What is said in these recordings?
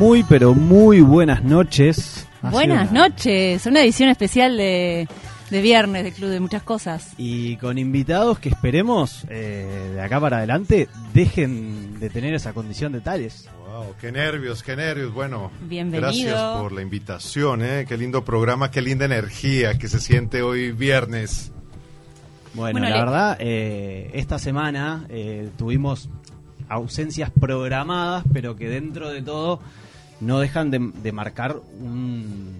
Muy, pero muy buenas noches. Ha Buenas una- noches, una edición especial de, de viernes del Club de Muchas Cosas. Y con invitados que esperemos eh, de acá para adelante dejen de tener esa condición de tales. Wow, qué nervios, qué nervios. Bueno, Bienvenido. gracias por la invitación, ¿eh? Qué lindo programa, qué linda energía que se siente hoy viernes. Bueno, Bueno, la le- verdad, eh, esta semana eh, tuvimos ausencias programadas, pero que dentro de todo no dejan de, de marcar un,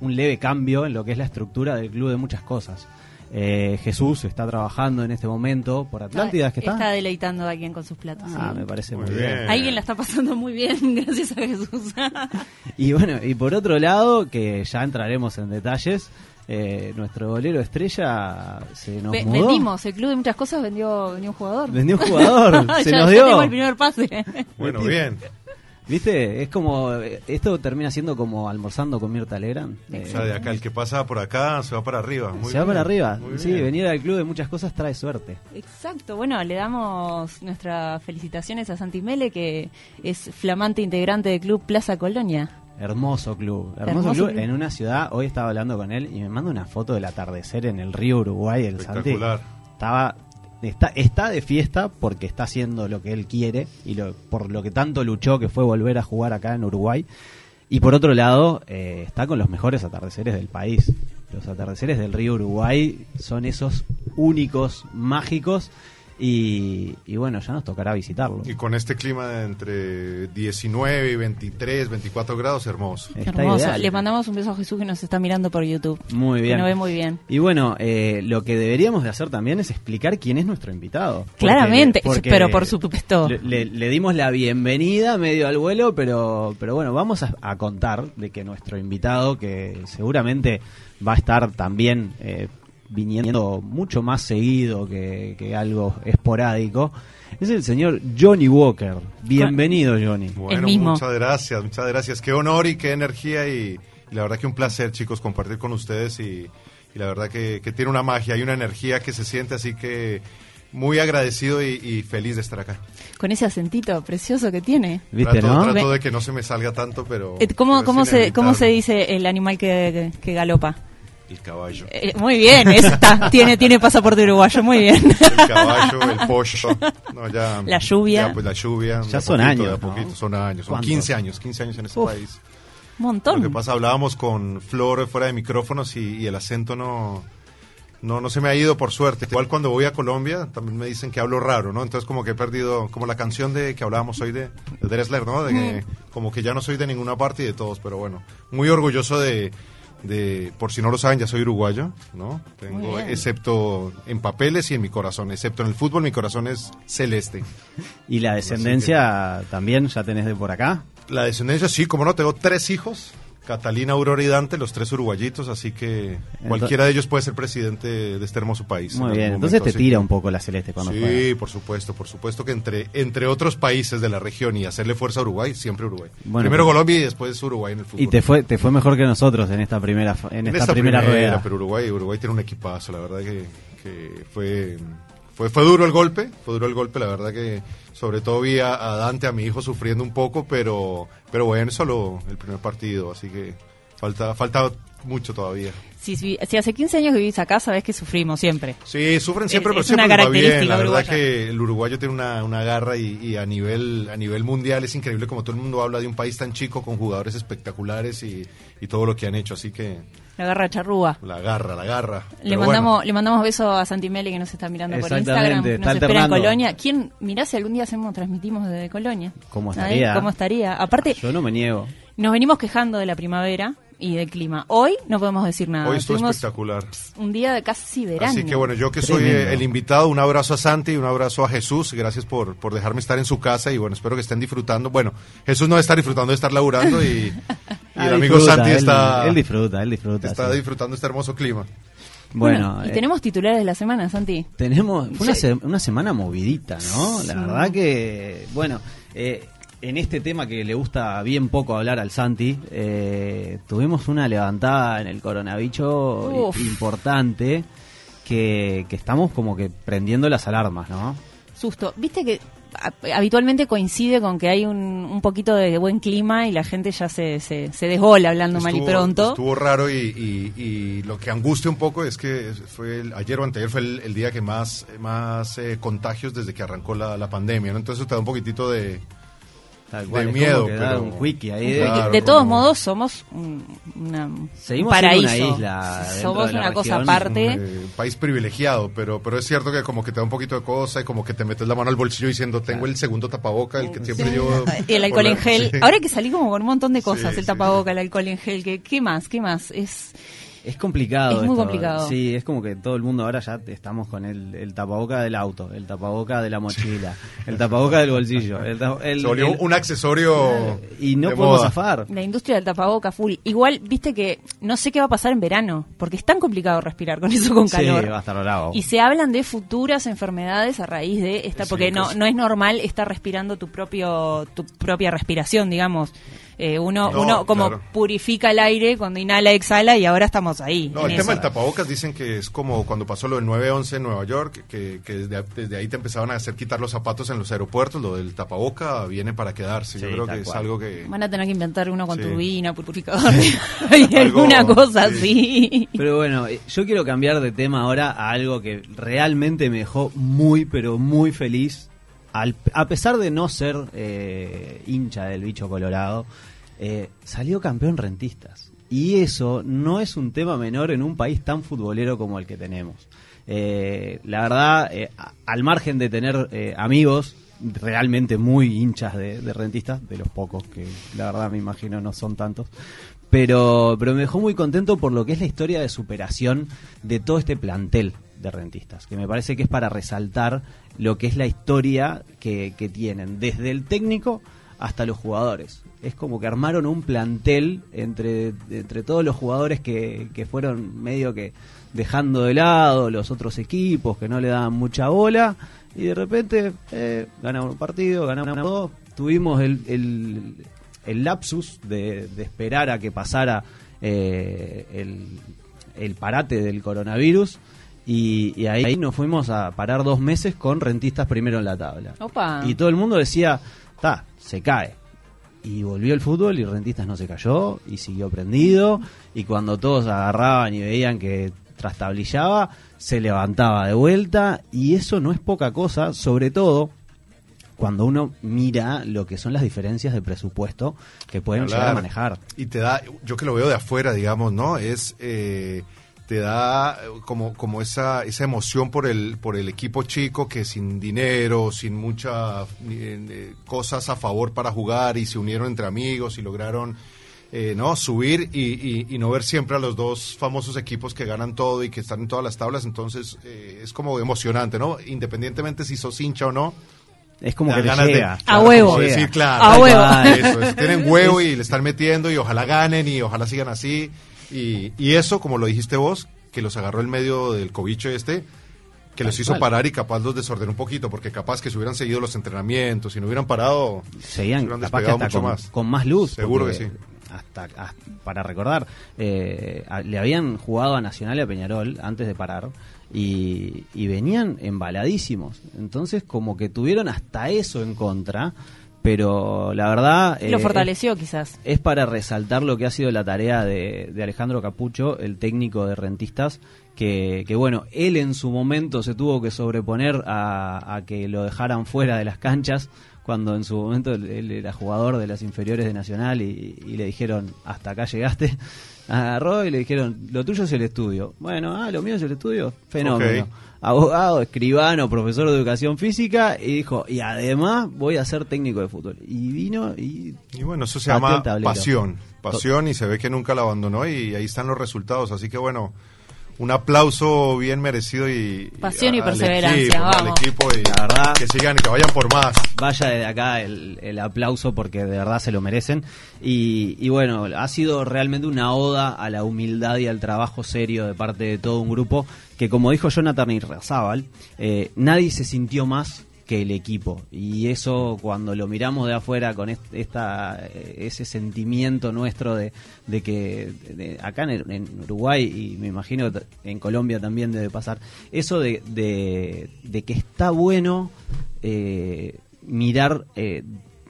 un leve cambio en lo que es la estructura del club de muchas cosas. Eh, Jesús está trabajando en este momento por Atlántida, que está. Está deleitando a alguien con sus platos. Ah, sí. me parece muy, Muy bien. bien. Alguien la está pasando muy bien, gracias a Jesús. Y bueno, y por otro lado, que ya entraremos en detalles, eh, nuestro bolero estrella se nos Ve- mudó. vendimos, el Club de Muchas Cosas vendió, vendió un jugador. Vendió un jugador, se Ya- nos ya dio. tengo el primer pase. Bueno, bien. ¿Viste? Es como. eh, Esto termina siendo como almorzando con Mirta Legrand. Eh, O sea, de acá, el que pasa por acá se va para arriba. Muy se va para arriba. Sí, bien. venir al club de muchas cosas trae suerte. Exacto, bueno, le damos nuestras felicitaciones a Santi Mele, que es flamante integrante del Club Plaza Colonia. Hermoso club. Hermoso, Hermoso club, club. en una ciudad. Hoy estaba hablando con él y me manda una foto del atardecer en el río Uruguay. El Santi Espectacular. estaba. Está, está de fiesta porque está haciendo lo que él quiere y lo, por lo que tanto luchó que fue volver a jugar acá en Uruguay. Y por otro lado, eh, está con los mejores atardeceres del país. Los atardeceres del río Uruguay son esos únicos, mágicos. Y, y bueno, ya nos tocará visitarlo. Y con este clima de entre 19 y 23, 24 grados, hermoso. Está Hermoso. ideal. Le mandamos un beso a Jesús que nos está mirando por YouTube. Muy bien. Que nos ve muy bien. Y bueno, eh, lo que deberíamos de hacer también es explicar quién es nuestro invitado. Porque- Claramente, porque pero por supuesto. Le, le- le dimos la bienvenida medio al vuelo, pero, pero bueno, vamos a, a contar de que nuestro invitado, que seguramente va a estar también eh, viniendo mucho más seguido que, que algo esporádico, es el señor Johnny Walker. Bienvenido, Johnny. Bueno, mismo. muchas gracias, muchas gracias. Qué honor y qué energía y, y la verdad que un placer, chicos, compartir con ustedes y, y la verdad que, que tiene una magia y una energía que se siente, así que muy agradecido y, y feliz de estar acá. Con ese acentito precioso que tiene. ¿Viste, trato, no? trato Ve- de que no se me salga tanto, pero... Eh, ¿Cómo, pero cómo, se, ¿Cómo se dice el animal que, que- que galopa? El caballo. Eh, muy bien, está. tiene, tiene pasaporte uruguayo, muy bien. El caballo, el pollo. No, ya, La lluvia. Ya, pues la lluvia. Ya son poquito, años, de a ¿no? poquito, son años. Son ¿Cuántos? 15 años, 15 años en este Uf. país. Un montón. Lo que pasa, hablábamos con Flor fuera de micrófonos y, y el acento no, no, no se me ha ido por suerte. Igual cuando voy a Colombia también me dicen que hablo raro, ¿no? Entonces como que he perdido, como la canción de que hablábamos hoy de, de Dressler, ¿no? De que, como que ya no soy de ninguna parte y de todos, pero bueno, muy orgulloso de, de, por si no lo saben, ya soy uruguayo, ¿no? Tengo, excepto en papeles y en mi corazón, excepto en el fútbol, mi corazón es celeste. Y la descendencia también ya tenés de por acá. La descendencia, sí, como no, tengo tres hijos. Catalina, Aurora y Dante, los tres uruguayitos, así que cualquiera de ellos puede ser presidente de este hermoso país. Muy bien, momento, entonces te tira que- un poco la celeste cuando Sí, juega. por supuesto, por supuesto que entre, entre otros países de la región y hacerle fuerza a Uruguay, siempre Uruguay. Bueno, Primero pues- Colombia y después Uruguay en el fútbol. Y te fue, te fue mejor que nosotros en esta primera, en, En esta, primera, rueda. Pero Uruguay, Uruguay tiene un equipazo, la verdad que, que fue, fue, fue duro el golpe, fue duro el golpe, la verdad que sobre todo vi a, a Dante, a mi hijo, sufriendo un poco, pero, pero bueno, solo el primer partido, así que falta, falta mucho todavía. Si, si, si hace 15 años que vivís acá, sabés que sufrimos siempre. Sí, sufren siempre, Es- pero es siempre una les va bien. característica La verdad uruguaya. que el uruguayo tiene una, una garra y, y a nivel a nivel mundial es increíble como todo el mundo habla de un país tan chico con jugadores espectaculares y, y todo lo que han hecho. Así que La garra charrúa. la garra, la garra. Le Pero mandamos, bueno, le mandamos besos a Santi Meli que nos está mirando por Instagram. está Nos espera en. Colonia. ¿Quién, mirá si algún día hacemos, transmitimos desde Colonia? ¿Cómo estaría? ¿Cómo estaría? Aparte, Yo no me niego. nos venimos quejando de la primavera y del clima. Hoy no podemos decir nada. hoy estuvo Tuvimos espectacular. un día de casi verano. Así que bueno, yo que soy Tremendo. el invitado, un abrazo a Santi y un abrazo a Jesús. Gracias por, por dejarme estar en su casa y bueno, espero que estén disfrutando. Bueno, Jesús no estar disfrutando de estar laburando y, y Ah, el amigo disfruta, Santi él- está, Él disfruta, él disfruta. está sí. disfrutando este hermoso clima. Bueno, y eh, tenemos titulares de la semana, Santi. tenemos fue una, Sí. se- una semana movidita, ¿no? La verdad que, bueno, eh, en este tema que le gusta bien poco hablar al Santi, eh, tuvimos una levantada en el coronavirus Uf. importante que, que estamos como que prendiendo las alarmas, ¿no? Susto. Viste que a- habitualmente coincide con que hay un, un poquito de buen clima y la gente ya se, se, se desbola hablando mal y Estuvo- pronto. Estuvo raro y, y- y lo que angustia un poco es que fue el- ayer o anteayer fue el, el día que más, más eh, contagios desde que arrancó la, la pandemia, ¿no? Entonces te da un poquitito de... Tal de cual, miedo, pero- un ahí. De- Claro, de todos como- modos somos un, una, Seguimos un siendo paraíso. una isla dentro somos de la una cosa aparte. eh, país privilegiado, pero pero es cierto que como que te da un poquito de cosa y como que te metes la mano al bolsillo diciendo tengo el segundo tapaboca, el que siempre llevo... Y el alcohol en gel. sí. Ahora hay que salir como con un montón de cosas, Sí, el sí. tapaboca, el alcohol en gel. que ¿Qué más? ¿Qué más? Es Es complicado. Es muy esto. complicado. Sí, es como que todo el mundo ahora ya estamos con el, el tapaboca del auto, el tapaboca de la mochila, el tapaboca del bolsillo. El, el- Se volvió el- un accesorio y no de podemos moda. zafar. la industria del tapaboca full. Igual, viste que no sé qué va a pasar en verano, porque es tan complicado respirar con eso con Sí, calor. va a estar bravo. Y se hablan de futuras enfermedades a raíz de esta, Sí, porque no, pues. no es normal estar respirando tu propio tu propia respiración, digamos. Eh, uno No, uno como claro. purifica el aire cuando inhala, exhala y ahora estamos ahí. No, el tema eso. del tapabocas dicen que es como cuando pasó lo del 9-11 en Nueva York, que, que desde, desde ahí te empezaban a hacer quitar los zapatos en los aeropuertos, lo del tapaboca viene para quedarse. Yo creo que es algo que... Van a tener que inventar uno con Sí. turbina, purificador, y Algo- alguna cosa sí. así. Pero bueno, eh, yo quiero cambiar de tema ahora a algo que realmente me dejó muy, pero muy feliz. Al- a pesar de no ser eh, hincha del bicho colorado, eh, salió campeón rentistas. Y eso no es un tema menor en un país tan futbolero como el que tenemos. Eh, la verdad, eh, al margen de tener eh, amigos realmente muy hinchas de, rentistas, de los pocos que la verdad me imagino no son tantos, pero, pero me dejó muy contento por lo que es la historia de superación de todo este plantel de rentistas, que me parece que es para resaltar lo que es la historia que tienen, desde el técnico hasta los jugadores. Es como que armaron un plantel entre, entre todos los jugadores que, que fueron medio que dejando de lado los otros equipos, que no le daban mucha bola, y de repente eh, ganamos un partido, ganamos dos, tuvimos el, el, el lapsus de, de esperar a que pasara eh, el, el parate del coronavirus y, y ahí nos fuimos a parar dos meses con rentistas primero en la tabla. Opa. Y todo el mundo decía, está, se cae. Y volvió el fútbol y Rentistas no se cayó y siguió prendido. Y cuando todos agarraban y veían que trastablillaba, se levantaba de vuelta. Y eso no es poca cosa, sobre todo cuando uno mira lo que son las diferencias de presupuesto que pueden llegar a manejar. Y te da, yo que lo veo de afuera, digamos, ¿no? Es, eh, te da eh, como, como esa, esa emoción por el, por el equipo chico que sin dinero, sin muchas cosas a favor para jugar y se unieron entre amigos y lograron, eh, ¿no? Subir y, y- y no ver siempre a los dos famosos equipos que ganan todo y que están en todas las tablas. Entonces, eh, es como emocionante, ¿no? Independientemente si sos hincha o no. Es como te que ganas de- llega. A huevo. decir, claro, A huevo. cual, eso es. tienen huevo y le están metiendo y ojalá ganen y ojalá sigan así. Y, y eso, como lo dijiste vos, que los agarró el medio del cobicho este, que los hizo parar y capaz los desordenó un poquito, porque capaz que si hubieran seguido los entrenamientos y no hubieran parado, se hubieran capaz que despegado hasta mucho con, más. con más luz. Seguro que sí. Hasta, hasta- para recordar, eh, a- le habían jugado a Nacional y a Peñarol antes de parar y, y venían embaladísimos. Entonces, como que tuvieron hasta eso en contra, pero la verdad. Lo eh, fortaleció quizás. es para resaltar lo que ha sido la tarea de, de Alejandro Capucho, el técnico de rentistas, que, que, bueno, él en su momento se tuvo que sobreponer a, a que lo dejaran fuera de las canchas, cuando en su momento él, él era jugador de las inferiores de Nacional y, y le dijeron, hasta acá llegaste. Agarró y le dijeron, lo tuyo es el estudio. Bueno, ah, lo mío es el estudio. Fenómeno. Abogado, escribano, profesor de educación física y dijo, y además voy a ser técnico de fútbol. Y vino y Y bueno, eso se llama pasión, pasión y se ve que nunca la abandonó y ahí están los resultados. Así que bueno, un aplauso bien merecido y... Pasión y perseverancia, equipo, al vamos. equipo y La verdad. que sigan y que vayan por más. vaya desde acá el, el aplauso porque de verdad se lo merecen. Y, y bueno, ha sido realmente una oda a la humildad y al trabajo serio de parte de todo un grupo que, como dijo Jonathan Irrazábal, eh, nadie se sintió más que el equipo. Y eso cuando lo miramos de afuera con est- esta eh, ese sentimiento nuestro de, de que acá en, en Uruguay y me imagino en Colombia también debe pasar eso de, de, de que está bueno eh, mirar eh,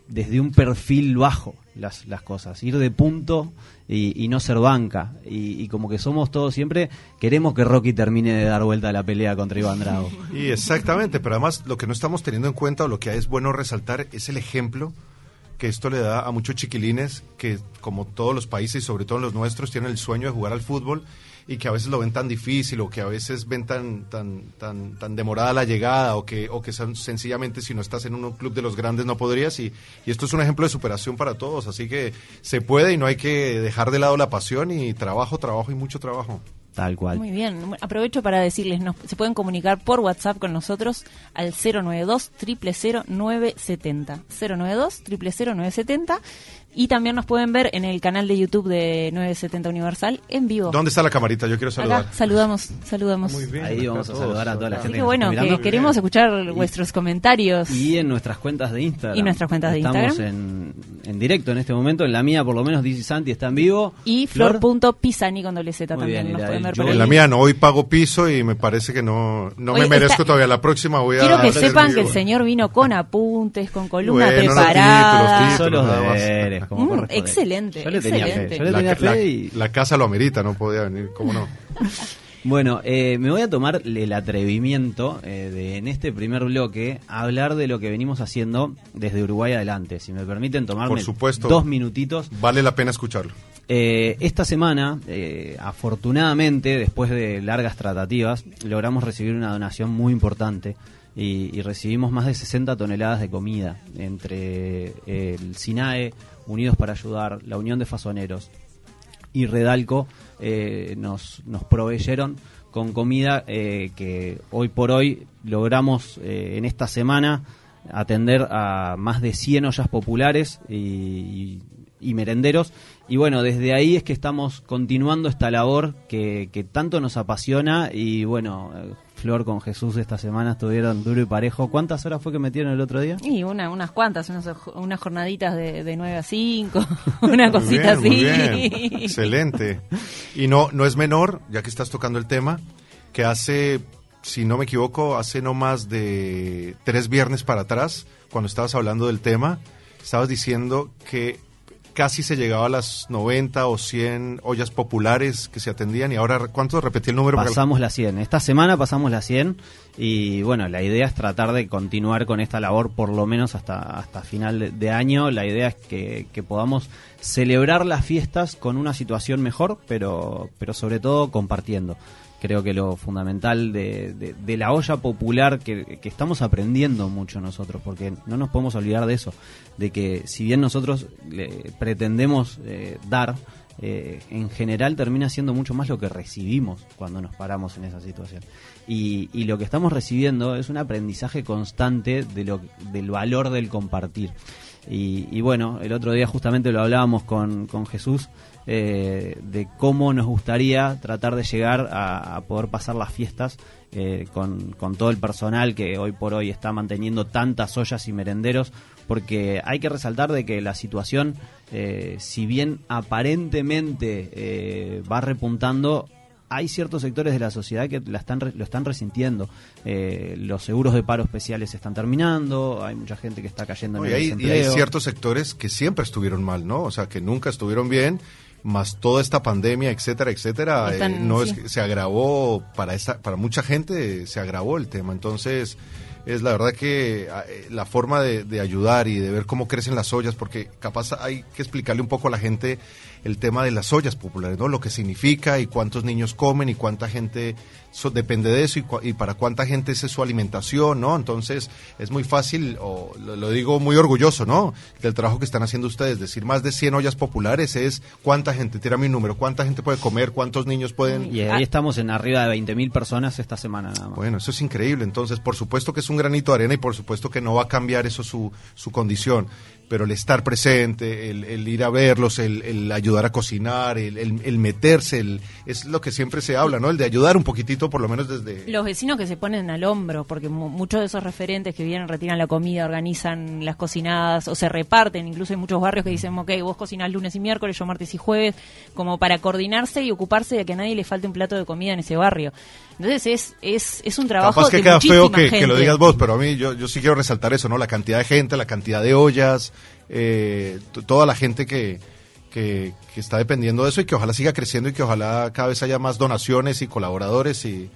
desde un perfil bajo las, las cosas, ir de punto y, y no ser banca. Y, y como que somos todos siempre, queremos que Rocky termine de dar vuelta a la pelea contra Iván Drago. Y exactamente, pero además lo que no estamos teniendo en cuenta o lo que es bueno resaltar es el ejemplo que esto le da a muchos chiquilines que, como todos los países y sobre todo los nuestros, tienen el sueño de jugar al fútbol y que a veces lo ven tan difícil o que a veces ven tan tan tan tan demorada la llegada o que o que son- sencillamente si no estás en un club de los grandes no podrías y, y esto es un ejemplo de superación para todos así que se puede y no hay que dejar de lado la pasión y trabajo trabajo y mucho trabajo Tal cual. Muy bien, aprovecho para decirles, nos, se pueden comunicar por WhatsApp con nosotros al 092 000 970 092 000 970 y también nos pueden ver en el canal de YouTube de 970 Universal en vivo. ¿Dónde está la camarita? Yo quiero saludar. Acá saludamos, saludamos. Muy bien. Ahí vamos a todos, saludar a toda la. Así gente que bueno, está que queremos escuchar vuestros comentarios. Y en nuestras cuentas de Instagram. Y nuestras cuentas de Estamos Instagram. En, en directo en este momento. En la mía, por lo menos, Dice Santi está en vivo. Y Flor. flor.pisani con doble Z también bien, y nos pueden ver por. En la mía no, hoy pago piso y me parece que no, no Oye, me merezco está- todavía. La próxima voy a... Quiero que sepan que el señor vino con apuntes, con columna Bueno, preparada. títulos, títulos, los nada más. Como Mm, corresponde. excelente, Yo le tenía excelente. fe. Yo le La, tenía la- fe y- la casa lo amerita, no podía venir, ¿cómo no? Bueno, eh, me voy a tomar el atrevimiento eh, de en este primer bloque hablar de lo que venimos haciendo desde Uruguay adelante. Si me permiten tomarme Por supuesto. dos minutitos. Vale la pena escucharlo. Eh, esta semana, eh, afortunadamente, después de largas tratativas, logramos recibir una donación muy importante y, y recibimos más de 60 toneladas de comida entre eh, el SINAE, Unidos para Ayudar, la Unión de Fasoneros y Redalco eh, nos, nos proveyeron con comida eh, que hoy por hoy logramos eh, en esta semana atender a más de 100 ollas populares y, merenderos. Y bueno, desde ahí es que estamos continuando esta labor que, tanto nos apasiona y bueno, Flor con Jesús esta semana estuvieron duro y parejo. ¿Cuántas horas fue que metieron el otro día? Y una, unas cuantas, unas, unas jornaditas de, de 9 a 5, una Muy cosita bien, muy así. bien. Excelente. Y no, no es menor, ya que estás tocando el tema, que hace, si no me equivoco, hace no más de tres viernes para atrás, cuando estabas hablando del tema, estabas diciendo que casi se llegaba a las 90 o 100 ollas populares que se atendían y ahora, ¿cuánto repetí el número? Pasamos la 100. Esta semana pasamos la 100 y bueno, la idea es tratar de continuar con esta labor por lo menos hasta, hasta final de, de año. La idea es que, que podamos celebrar las fiestas con una situación mejor, pero, pero sobre todo compartiendo. Creo que lo fundamental de, de- la olla popular que, que estamos aprendiendo mucho nosotros, porque no nos podemos olvidar de eso, de que si bien nosotros le pretendemos eh, dar, eh, en general termina siendo mucho más lo que recibimos cuando nos paramos en esa situación. Y, y lo que estamos recibiendo es un aprendizaje constante de lo, del valor del compartir. Y, y bueno, el otro día justamente lo hablábamos con, con Jesús eh, de cómo nos gustaría tratar de llegar a, a poder pasar las fiestas eh, con, con todo el personal que hoy por hoy está manteniendo tantas ollas y merenderos, porque hay que resaltar de que la situación, eh, si bien aparentemente eh, va repuntando, hay ciertos sectores de la sociedad que la están, lo están resintiendo. Eh, los seguros de paro especiales se están terminando, hay mucha gente que está cayendo en el hay, y desempleo. hay ciertos sectores que siempre estuvieron mal, ¿no? O sea, que nunca estuvieron bien, más toda esta pandemia, etcétera, etcétera, Están- eh, no sí. es que se agravó para esta, para mucha gente se agravó el tema. Entonces, es la verdad que eh, la forma de, de ayudar y de ver cómo crecen las ollas, porque capaz hay que explicarle un poco a la gente el tema de las ollas populares, ¿no? Lo que significa y cuántos niños comen y cuánta gente so- depende de eso y, cua- y para cuánta gente es su alimentación, ¿no? Entonces es muy fácil, o lo, lo digo muy orgulloso, ¿no? Del trabajo que están haciendo ustedes, decir más de 100 ollas populares es cuánta gente, tira mi número, cuánta gente puede comer, cuántos niños pueden... Y ahí estamos en arriba de 20.000 personas esta semana nada más. Bueno, eso es increíble. Entonces, por supuesto que es un granito de arena y por supuesto que no va a cambiar eso su, su condición. Pero el estar presente, el, el ir a verlos, el, el ayudar a cocinar, el, el- meterse, el- es lo que siempre se habla, ¿no? El de ayudar un poquitito, por lo menos desde... Los vecinos que se ponen al hombro, porque mu- muchos de esos referentes que vienen, retiran la comida, organizan las cocinadas o se reparten, incluso hay muchos barrios que dicen, ok, vos cocinás lunes y miércoles, yo martes y jueves, como para coordinarse y ocuparse de que a nadie le falte un plato de comida en ese barrio. Entonces es es, es un trabajo Capaz que de queda feo que, que lo digas vos, pero a mí yo, yo sí quiero resaltar eso, ¿no? La cantidad de gente, la cantidad de ollas, eh, toda la gente que, que, que está dependiendo de eso y que ojalá siga creciendo y que ojalá cada vez haya más donaciones y colaboradores y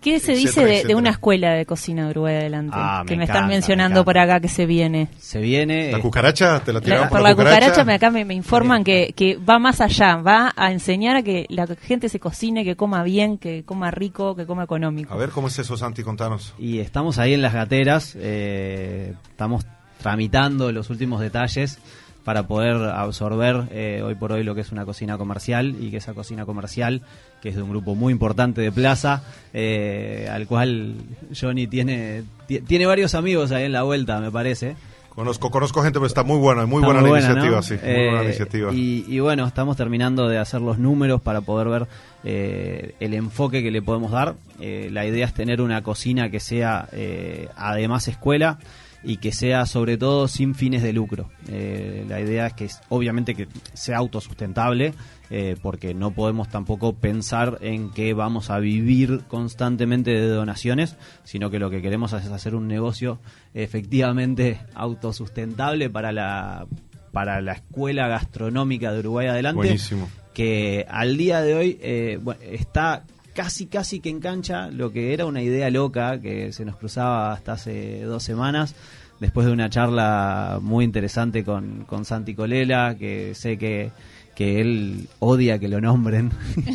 ¿Qué se etcétera, dice de, de una escuela de cocina de Uruguay adelante? Ah, que me me están me mencionando encanta. por acá que se viene. Se viene. la eh, cucaracha, te la La- tiraron por la cucaracha, me, acá me, me informan que, que va más allá, va a enseñar a que la gente se cocine, que coma bien, que coma rico, que coma económico. A ver, ¿cómo es eso, Santi? Contanos. Y estamos ahí en las gateras, eh, estamos tramitando los últimos detalles para poder absorber eh, hoy por hoy lo que es una cocina comercial y que esa cocina comercial, que es de un grupo muy importante de Plaza, eh, al cual Johnny tiene, ti- tiene varios amigos ahí en la vuelta, me parece. Conozco, conozco gente, pero está muy buena, muy buena la buena, iniciativa, ¿no? sí. Muy buena Eh, iniciativa. Y, y bueno, estamos terminando de hacer los números para poder ver eh, el enfoque que le podemos dar. Eh, la idea es tener una cocina que sea eh, además escuela y que sea sobre todo sin fines de lucro. Eh, la idea es que obviamente que sea autosustentable, eh, porque no podemos tampoco pensar en que vamos a vivir constantemente de donaciones, sino que lo que queremos es hacer un negocio efectivamente autosustentable para la para la escuela gastronómica de Uruguay adelante Buenísimo. que al día de hoy eh, bueno, está casi casi que en cancha lo que era una idea loca que se nos cruzaba hasta hace dos semanas después de una charla muy interesante con, con Santi Colela que sé que, que él odia que lo nombren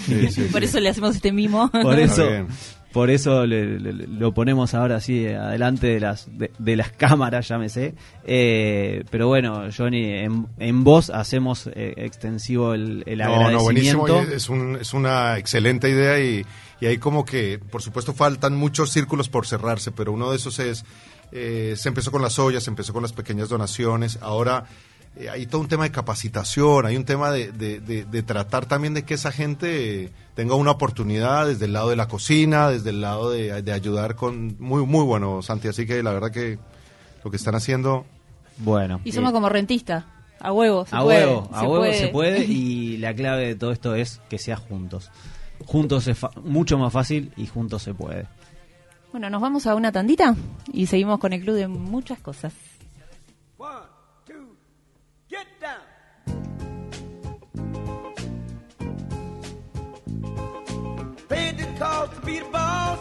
Sí, sí, Por sí. eso le hacemos este mimo. por eso. Por eso le- le- lo ponemos ahora así adelante de las de, de las cámaras llámese. Eh, pero bueno Johnny en, en voz hacemos eh, extensivo el, el No, no, buenísimo. agradecimiento. Y Es, un- es una excelente idea y, y hay como que, por supuesto, faltan muchos círculos por cerrarse, pero uno de esos es, eh, se empezó con las ollas, se empezó con las pequeñas donaciones, ahora eh, hay todo un tema de capacitación, hay un tema de, de- de- de tratar también de que esa gente tenga una oportunidad desde el lado de la cocina, desde el lado de, de ayudar con... Muy, muy bueno, Santi, así que la verdad que lo que están haciendo... bueno Y somos eh, como rentistas. A huevo, se a puede, huevo, a se huevo puede. se puede y la clave de todo esto es que sea juntos. Juntos es fa- mucho más fácil y juntos se puede. Bueno, nos vamos a una tandita y seguimos con el club de muchas cosas. Paid the cost to be the boss.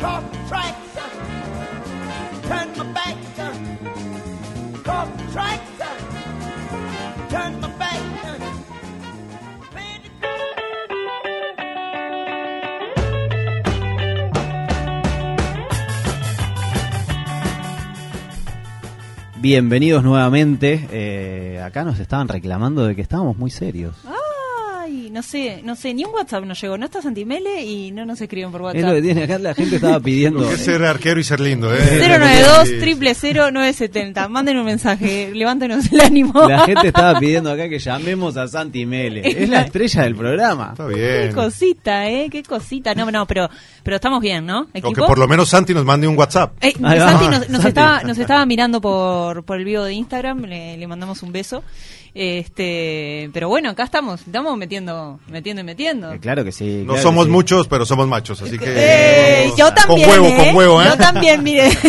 Cross the tracks, turn my back, cross the tracks, turn my back. paid the Bienvenidos nuevamente. Eh, acá nos estaban reclamando de que estábamos muy serios. Ay, no sé, no sé, ni un WhatsApp nos llegó. No está Santimele y no nos escriben por Es lo que WhatsApp. tiene acá, la gente estaba pidiendo. Lo que es ser arquero y ser lindo, ¿eh? 092 Sí. triple 970. Manden un mensaje, levántenos el ánimo. La gente estaba pidiendo acá que llamemos a Santi Mele. Es la estrella del programa. Está Qué bien. cosita, eh, qué cosita. No, no, pero, pero estamos bien, ¿no? O que ¿Equipo? por lo menos Santi nos mande un WhatsApp. Eh. Santi nos, nos Santi. estaba, nos estaba mirando por, por el vivo de Instagram, le, le mandamos un beso. Este, pero bueno, acá estamos, estamos metiendo, metiendo y metiendo. Eh, claro que sí. No claro somos sí. muchos, pero somos machos, así que... Eh, yo también. Con huevo, eh. con huevo, ¿eh? Yo también, mire.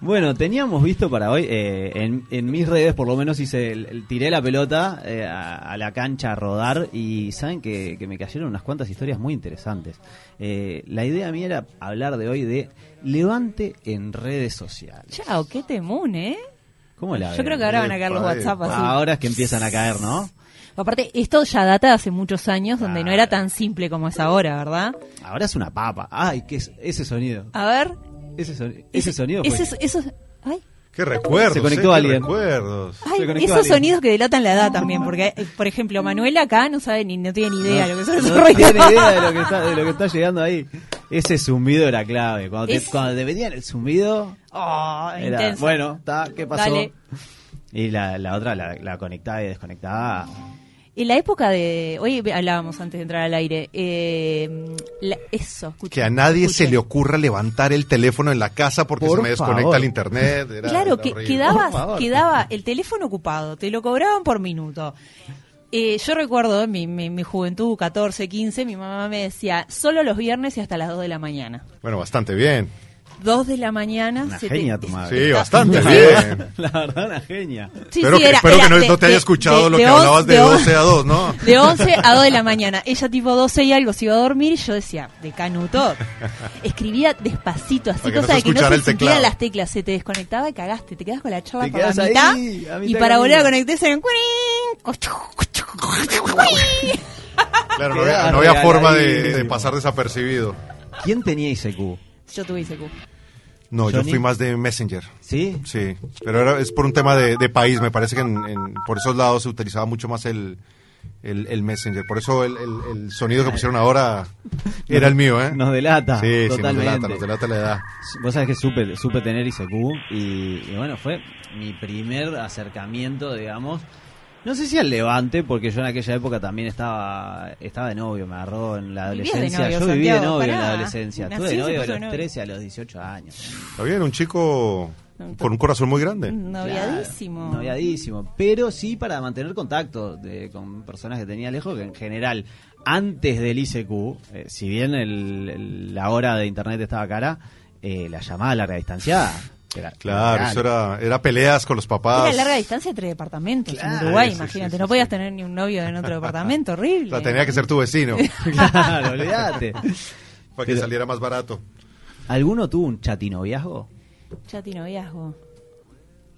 Bueno, teníamos visto para hoy, eh, en, en mis redes por lo menos hice, el- el- tiré la pelota eh, a, a la cancha a rodar y saben que, que me cayeron unas cuantas historias muy interesantes. Eh, la idea mía era hablar de hoy de levante en redes sociales. Chao, qué temún, ¿eh? ¿Cómo la Yo ven? creo que ahora van a caer los WhatsApp así. Ahora es que empiezan a caer, ¿no? Aparte, esto ya data de hace muchos años, donde no era tan simple como es ahora, ¿verdad? Ahora es una papa. Ay, ¿qué es ese sonido? A ver. Ese, soni- ese sonido fue... Ese, eso, ay, Qué recuerdos, Se conectó eh, qué alguien. recuerdos. ay, Se conectó esos alguien. sonidos que delatan la edad también, porque, eh, por ejemplo, Manuela acá no sabe ni, no tiene ni idea de lo que son esos No ruidos. tiene idea de lo, que está, de lo que está llegando ahí. Ese zumbido era clave. Cuando te, cuando te metían el zumbido, Oh, era, intenso. bueno, está, ¿qué pasó? Dale. Y la, la otra, la, la conectada y desconectada. En la época de. Hoy hablábamos antes de entrar al aire. eh, la- eso, escucha, Que a nadie se le ocurra levantar el teléfono en la casa porque Por se me desconecta favor. el internet. Era- Claro, era que horrible. quedaba, Por favor. quedaba el teléfono ocupado, te lo cobraban por minuto. Eh, yo recuerdo en mi, mi, mi juventud, 14, 15, mi mamá me decía, solo los viernes y hasta las 2 de la mañana. Bueno, bastante bien. 2 de la mañana. Una se genia te- tu madre. Sí, bastante bien. La verdad, una genia. Sí, espero sí, que, era- espero era que no, de- no te haya escuchado de- lo de que on- hablabas de, de on- 12 a 2, ¿no? De 11 a 2 de la mañana. Ella tipo 12 y algo se iba a dormir y yo decía, de canuto. Escribía despacito, así Para que no cosa se de que no se teclado. las teclas. Se te desconectaba y cagaste. Te quedas con la Te por la mitad. ahí, a y mitad para volver a conectarse en Claro, no había, no había forma de, de pasar desapercibido. ¿Quién tenía ICQ? Yo tuve ICQ. No, yo fui más de Messenger. ¿Sí? Sí, pero era- es por un tema de, de país. Me parece que en- en- por esos lados se utilizaba mucho más el, el, el Messenger. Por eso el, el- el sonido que pusieron ahora era el mío, ¿eh? Nos delata. sí, sí, nos totalmente. delata, nos delata la edad. Vos sabés que supe, supe tener ICQ y, y bueno, fue mi primer acercamiento, digamos. No sé si al levante, porque yo en aquella época también estaba estaba de novio, me agarró en la adolescencia. novio, yo viví de novio en la adolescencia. Estuve de novio de puso los de novio. 13 a los 18 años. Está bien, un chico con un corazón muy grande. Noviadísimo. Claro, noviadísimo. Pero sí para mantener contacto de, con personas que tenía lejos, que en general, antes del ICQ, eh, si bien el- el- la hora de internet estaba cara, eh, la llamada a larga distancia era Claro, eso era, era peleas con los papás. Era larga distancia entre departamentos Claro, en Uruguay, sí, imagínate. sí, no podías sí. tener ni un novio en otro departamento, horrible. Tenía que ser tu vecino claro, olvídate. para que Pero- saliera más barato. ¿Alguno tuvo un chatinoviazgo? Chat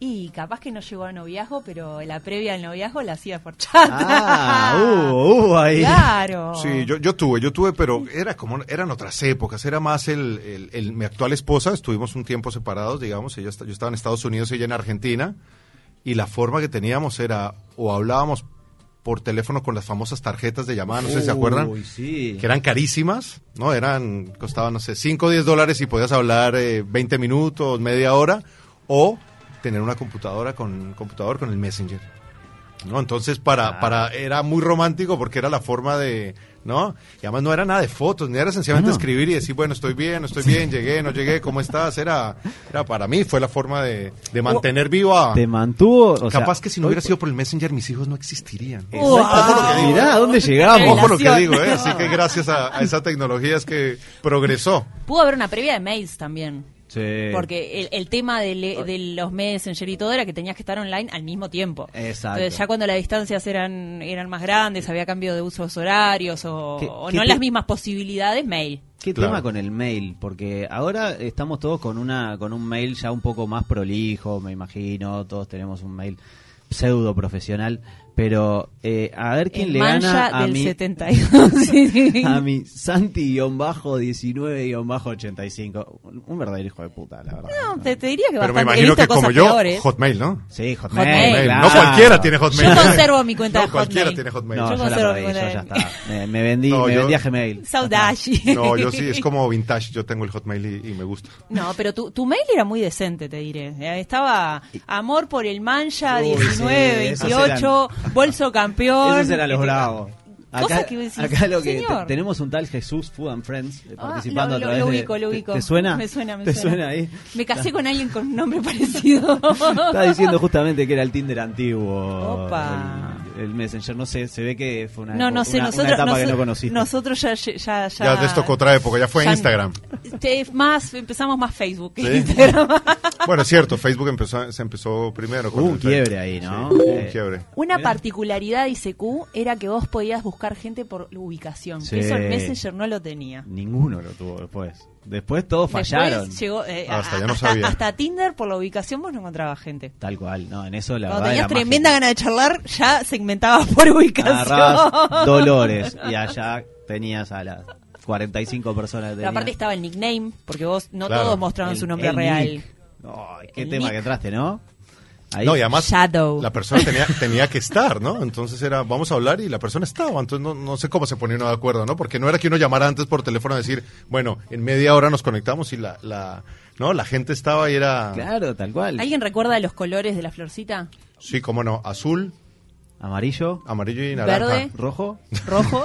y. Y capaz que no llegó a noviazgo, pero la previa al noviazgo la hacía por chat. Ah, hubo, hubo ahí. Claro. Sí, yo, yo tuve, yo tuve, pero era como, eran otras épocas, era más el, el- el- mi actual esposa, estuvimos un tiempo separados, digamos, ella, está- yo estaba en Estados Unidos, ella en Argentina, y la forma que teníamos era, o hablábamos por teléfono con las famosas tarjetas de llamada, no sé si se acuerdan, Uy, sí. que eran carísimas, ¿no? Eran, costaban, no sé, 5 o 10 dólares y podías hablar eh, 20 minutos, media hora, o tener una computadora con computador con el Messenger. ¿No? Entonces para, Ah. para era muy romántico porque era la forma de, ¿no? Y además no era nada de fotos, ni era sencillamente No. escribir y decir, bueno, estoy bien, no estoy bien, llegué, no llegué, ¿cómo estás? Era, era para mí, fue la forma de, de mantener viva. Te mantuvo. o sea, Capaz que si no hubiera sido por el Messenger, mis hijos no existirían. Wow. Mirá, ¿a dónde llegamos? Ojo lo que digo, ¿eh? Así que gracias a, a esa tecnología es que progresó. Pudo haber una previa de mails también. Sí. Porque el, el tema de, le- de los messenger y todo era que tenías que estar online al mismo tiempo. Exacto. Entonces ya cuando las distancias eran eran más grandes, había cambio de usos horarios o, ¿Qué- o qué no te- las mismas posibilidades, mail. ¿Qué Claro. tema con el mail? Porque ahora estamos todos con una con un mail ya un poco más prolijo, me imagino, todos tenemos un mail pseudo profesional, Pero eh, a ver quién El le gana a del mi, 72. Sí. a mi Santi-19-85. Un, un verdadero hijo de puta, la verdad. No, te, te diría que Pero me imagino que como yo, peores. Hotmail, ¿no? Sí, Hotmail. Hotmail. claro. No cualquiera tiene Hotmail. Yo conservo mi cuenta No de cualquiera Hotmail. tiene Hotmail. No, Yo yo, la conservo mi yo cuenta ya está. Me, me vendí, No, me yo- vendí a Gmail. Saudashi. No, yo sí, es como vintage. Yo tengo el Hotmail y, y me gusta. No, pero tu, tu mail era muy decente, te diré. Eh, Estaba amor por el mancha, Uy, 19, sí, esos 28, bolso campeón. Esos eran los bravos. Acá, que decís, acá lo que te- tenemos un tal Jesús Food and Friends eh, Ah, participando lo, a lo- través lo de- ubico, lo ¿te- ubico. ¿Te, suena? Me suena, me ¿Te suena. suena ahí? Me casé con alguien con un nombre parecido. Está diciendo justamente que era el Tinder antiguo. Opa. El, el Messenger, no sé, se ve que fue una, No, no sé, una nosotros, etapa que no conociste. nosotros ya, ya, ya, Ya les tocó otra época, ya fue ya- Instagram. te- más, empezamos más Facebook que Sí. Instagram. Bueno, es cierto, Facebook empezó, se empezó primero. con Hubo un quiebre ahí, ¿no? Sí, hubo Eh, un quiebre. Una particularidad de ICQ era que vos podías buscar gente por ubicación. Sí. Que eso el Messenger no lo tenía. Ninguno lo tuvo después. Después todos Después fallaron. llegó, eh, Hasta a- ya no hasta, sabía. hasta Tinder por la ubicación vos no encontrabas gente. Tal cual, no, en eso la Cuando verdad tenías era tremenda mágico. gana de charlar, ya segmentabas por ubicación. Agarrabas Dolores y allá tenías a las 45 personas Pero aparte estaba el nickname, porque vos no Claro. todos mostraban El- su nombre real. nick. Qué El tema nick. que entraste, ¿no? Ahí. No, y además Shadow. la persona tenía, tenía que estar, ¿no? Entonces era, vamos a hablar y la persona estaba. Entonces no, no sé cómo se ponía uno de acuerdo, ¿no? Porque no era que uno llamara antes por teléfono a decir, bueno, en media hora nos conectamos y la, la, ¿no? La gente estaba y era, Claro, tal cual. ¿Alguien recuerda los colores de la florcita? sí, cómo no, azul, Amarillo, amarillo y naranja. Verde. rojo. ¿Rojo?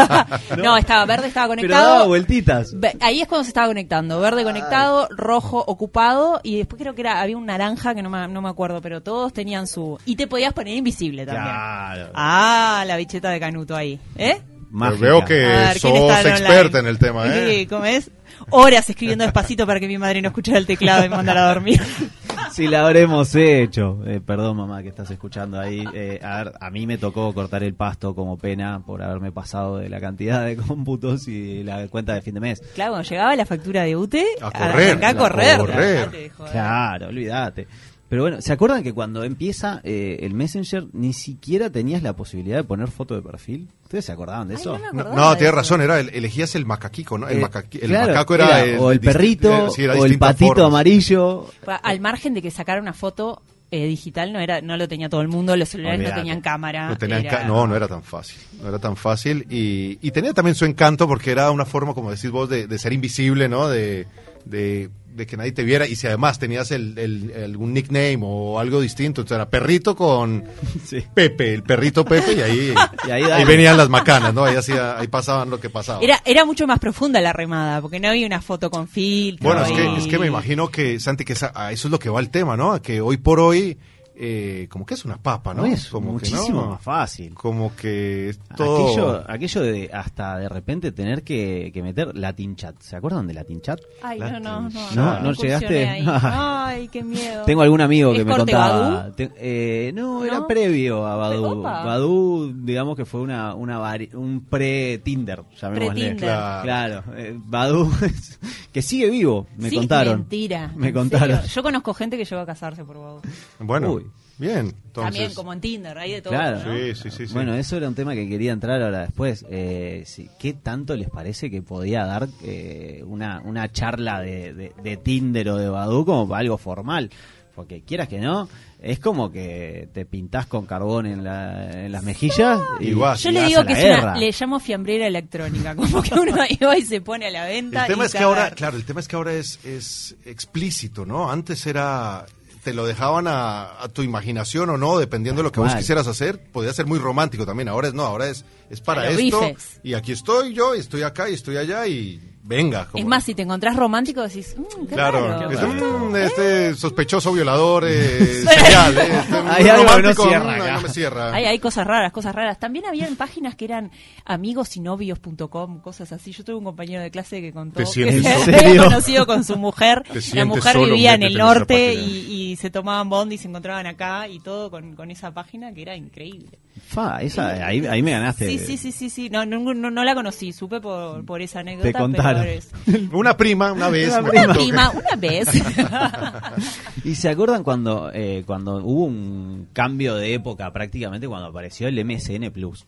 no, estaba verde, estaba Pero daba conectado. vueltitas. Ahí es cuando se estaba conectando. Verde conectado, rojo ocupado y después creo que era había un naranja que no me, no me acuerdo, pero todos tenían su... Y te podías poner invisible también. Claro. Ah, la bicheta de Canuto ahí. ¿Eh? Pues veo que ver, ¿quién sos experta en el tema, ¿eh? Sí, ¿cómo es? Horas escribiendo despacito para que mi madre no escuchara el teclado y me mandara a dormir. Si la habremos hecho. Eh, perdón, mamá, que estás escuchando ahí. Eh, a ver, a mí me tocó cortar el pasto como pena por haberme pasado de la cantidad de cómputos y la cuenta de fin de mes. Claro, cuando llegaba la factura de UTE, A correr, acá a a correr. correr. Claro, olvídate. Pero bueno, ¿se acuerdan que cuando empieza eh, el Messenger ni siquiera tenías la posibilidad de poner foto de perfil? ¿Ustedes se acordaban de Ay, eso? no No, de tienes eso. razón, era el- elegías el macaquico, ¿no? El, Eh, macaqui- el claro, macaco era, o el disti- perrito eh, sí, era o el distintas patito formas. amarillo. Al margen de que sacar una foto eh, digital no era no lo tenía todo el mundo, los celulares Olvídate. no tenían cámara. No, tenían era- ca- no, no era tan fácil. No era tan fácil. Y, y tenía también su encanto porque era una forma, como decís vos, de, de ser invisible, ¿no? De, de, de que nadie te viera. Y si además tenías el, el- algún nickname o algo distinto, entonces era perrito con Sí. Pepe, el perrito Pepe, y ahí, Y ahí ahí, dale. venían las macanas, ¿no? Ahí, hacía, ahí pasaban lo que pasaba. Era, era mucho más profunda la remada, porque no había una foto con filtro. Bueno, es que, es que me imagino que, Santi, que esa- a eso es lo que va el tema, ¿no? A que hoy por hoy, eh, como que es una papa, ¿no? Es como que muchísimo no. más fácil. Como que es todo... Aquello, aquello de hasta de repente tener que, que meter Latin Chat. ¿Se acuerdan de Latin Chat? Ay, no, no, no. No, llegaste. ahí. Ay, qué miedo. Tengo algún amigo que ¿Es me contaba. Te- eh, no, era previo a Badu. Badu, digamos que fue una, una vari- un pre-Tinder, llamémosle. Pre-Tinder. Claro. Claro, eh, Badu, que sigue vivo, me Sí, contaron. Mentira. Me ¿en contaron. serio? Yo conozco gente que llegó a casarse por Badu. Bueno, Uy. Bien. Entonces, También como en Tinder, hay de todo. Claro. ¿no? Sí, sí, sí. sí. Bueno, eso era un tema que quería entrar ahora después. Eh, sí, ¿Qué tanto les parece que podía dar eh, una, una charla de, de- de Tinder o de Badu como para algo formal? Porque quieras que no, es como que te pintás con carbón en, la- en las mejillas y, Y vas. Yo y le vas digo a que es una, le llamo fiambrera electrónica, como que uno va y se pone a la venta. El tema y es que ahora, claro, el tema es que ahora es, es explícito, ¿no? Antes era, te lo dejaban a, a tu imaginación o no, dependiendo de lo que vos quisieras hacer. Podía ser muy romántico también. Ahora es no, ahora es, es para esto. bifes. Y aquí estoy yo, y estoy acá, y estoy allá, y venga. como- Es más, si te encontrás romántico, decís, mmm, qué Claro, raro. este, este sospechoso violador eh, serial, eh, este, Hay algo que no cierra me cierra. Hay, hay cosas raras, cosas raras. También habían páginas que eran amigosynovios.com, cosas así. Yo tuve un compañero de clase que contó ¿Te que se había conocido con su mujer. ¿Te La mujer solo? vivía en el en norte y, y se tomaban bond y se encontraban acá y todo con, con esa página que era increíble. Fa, esa, ahí, ahí me ganaste. Sí, sí, sí, sí, sí. No, no, no, no la conocí, supe por, por esa anécdota. Te contaron. Flores. Una prima, una vez. Una prima. una vez. ¿Y se acuerdan cuando, eh, cuando hubo un cambio de época prácticamente cuando apareció el MSN Plus?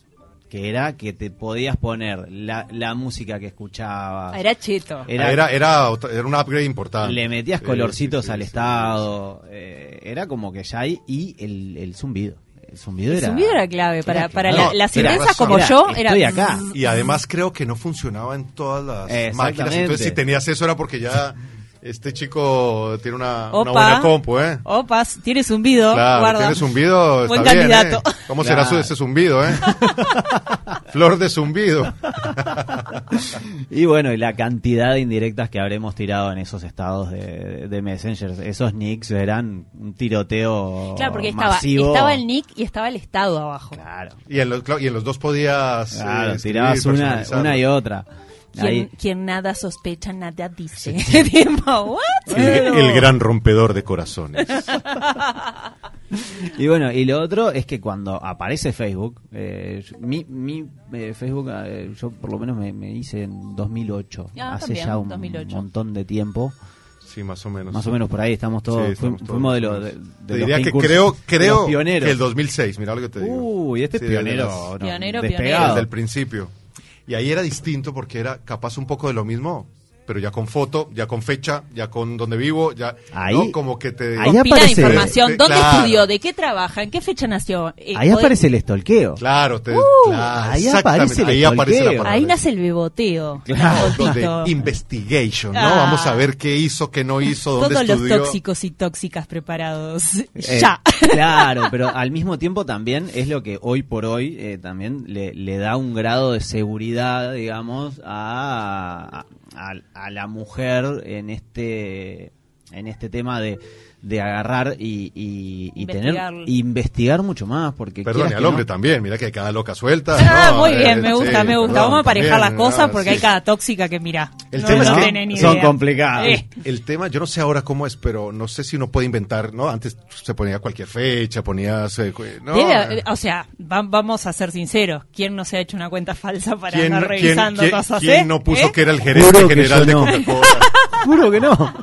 Que era que te podías poner la, la música que escuchabas. Era cheto. Era- Era, era, un upgrade importante. le metías colorcitos sí, sí, al sí, estado. eh, era como que ya hay. Y el, el zumbido. El zumbido El era. zumbido era clave. Para, era para clave. la- las razón. como Era, yo, era. estoy acá. Y además creo que no funcionaba en todas las Exactamente. máquinas. Entonces, si tenías eso era porque ya este chico tiene una, una Opa. buena compu, ¿eh? Opas, tiene zumbido. Claro, guarda. tiene zumbido, está Buen bien, candidato. ¿eh? ¿Cómo será su, ese zumbido, eh? Flor de zumbido. Y bueno, y la cantidad de indirectas que habremos tirado en esos estados de, de Messenger. Esos nicks eran un tiroteo Claro, porque estaba, masivo. estaba el nick y estaba el estado abajo. Claro, Y en los, y en los dos podías. eh, claro escribir, tirabas una, y otra. Quien, nada sospecha, nada dice. ¿what? El, el gran rompedor de corazones. Y bueno, y lo otro es que cuando aparece Facebook, eh, mi, mi eh, Facebook, eh, yo por lo menos me, me hice en 2008, Ah, hace también, ya un 2008. montón de tiempo, Sí, más o menos. más o menos por ahí estamos todos, Sí, estamos todos fuimos de, más o los de, de Te los diría que creo, creo pioneros. que el 2006, mira lo que te digo. Uy, este es Sí, de pionero, las- no, Pionero, despegado. Desde el principio. Y ahí era distinto porque era capaz un poco de lo mismo, pero ya con foto, ya con fecha, ya con dónde vivo, ya Ahí- ¿no? como que te ahí Compila aparece- información. ¿Dónde claro. estudió? ¿De qué trabaja? ¿En qué fecha nació? Eh, Ahí aparece el estolqueo. Claro, te, Uh, claro, ahí aparece el ahí aparece la palabra. Ahí nace el beboteo. Claro, donde investigation, ¿no? Ah. Vamos a ver qué hizo, qué no hizo, dónde Todos los estudió. tóxicos y tóxicas preparados. Eh, ya. Claro, pero al mismo tiempo también es lo que hoy por hoy eh, también le, le da un grado de seguridad, digamos, a, a, a la mujer en este en este tema de, de agarrar y, y, y tener Investigar. investigar mucho más porque Perdón, y al hombre no- también, mira que hay cada loca suelta. Ah, ¿no? muy bien, Eh, me gusta, sí, me gusta. perdón, Vamos a parejar las cosas ¿no? porque Sí. hay cada tóxica que mira. El no, tema es no que tienen son idea. complicados. Eh, El tema, yo no sé ahora cómo es, pero no sé si uno puede inventar, ¿no? Antes se ponía cualquier fecha, ponías... eh, debe- eh, o sea, va- vamos a ser sinceros. ¿Quién no se ha hecho una cuenta falsa para ¿Quién, andar revisando quién- cosas? quién eh? no puso ¿Eh? que era el gerente general de. Coca-Cola? Juro que no.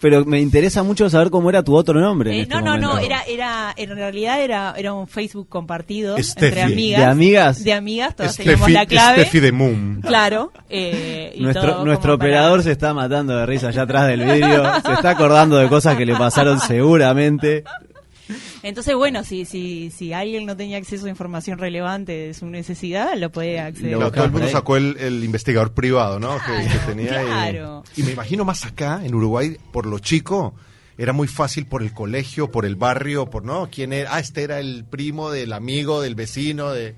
Pero me interesa mucho saber cómo era tu otro nombre. en Eh, este no, no, no, era, era, en realidad era, era un Facebook compartido Steffi. entre amigas. ¿De amigas? De amigas, todas teníamos Steffi, la clave. Steffi de Moon. Claro. eh, y Nuestro, todo nuestro para- operador se está matando de risa allá atrás del vídeo. Se está acordando de cosas que le pasaron seguramente. Entonces, bueno, si, si, si alguien no tenía acceso a información relevante de su necesidad, lo puede acceder. Lo Claro, todo el mundo sacó el, el investigador privado, ¿no? Que- que, tenía y- claro. y, me imagino más acá, en Uruguay, por lo chico, era muy fácil por el colegio, por el barrio, por, ¿no? ¿Quién era? Ah, este era el primo del amigo, del vecino, de...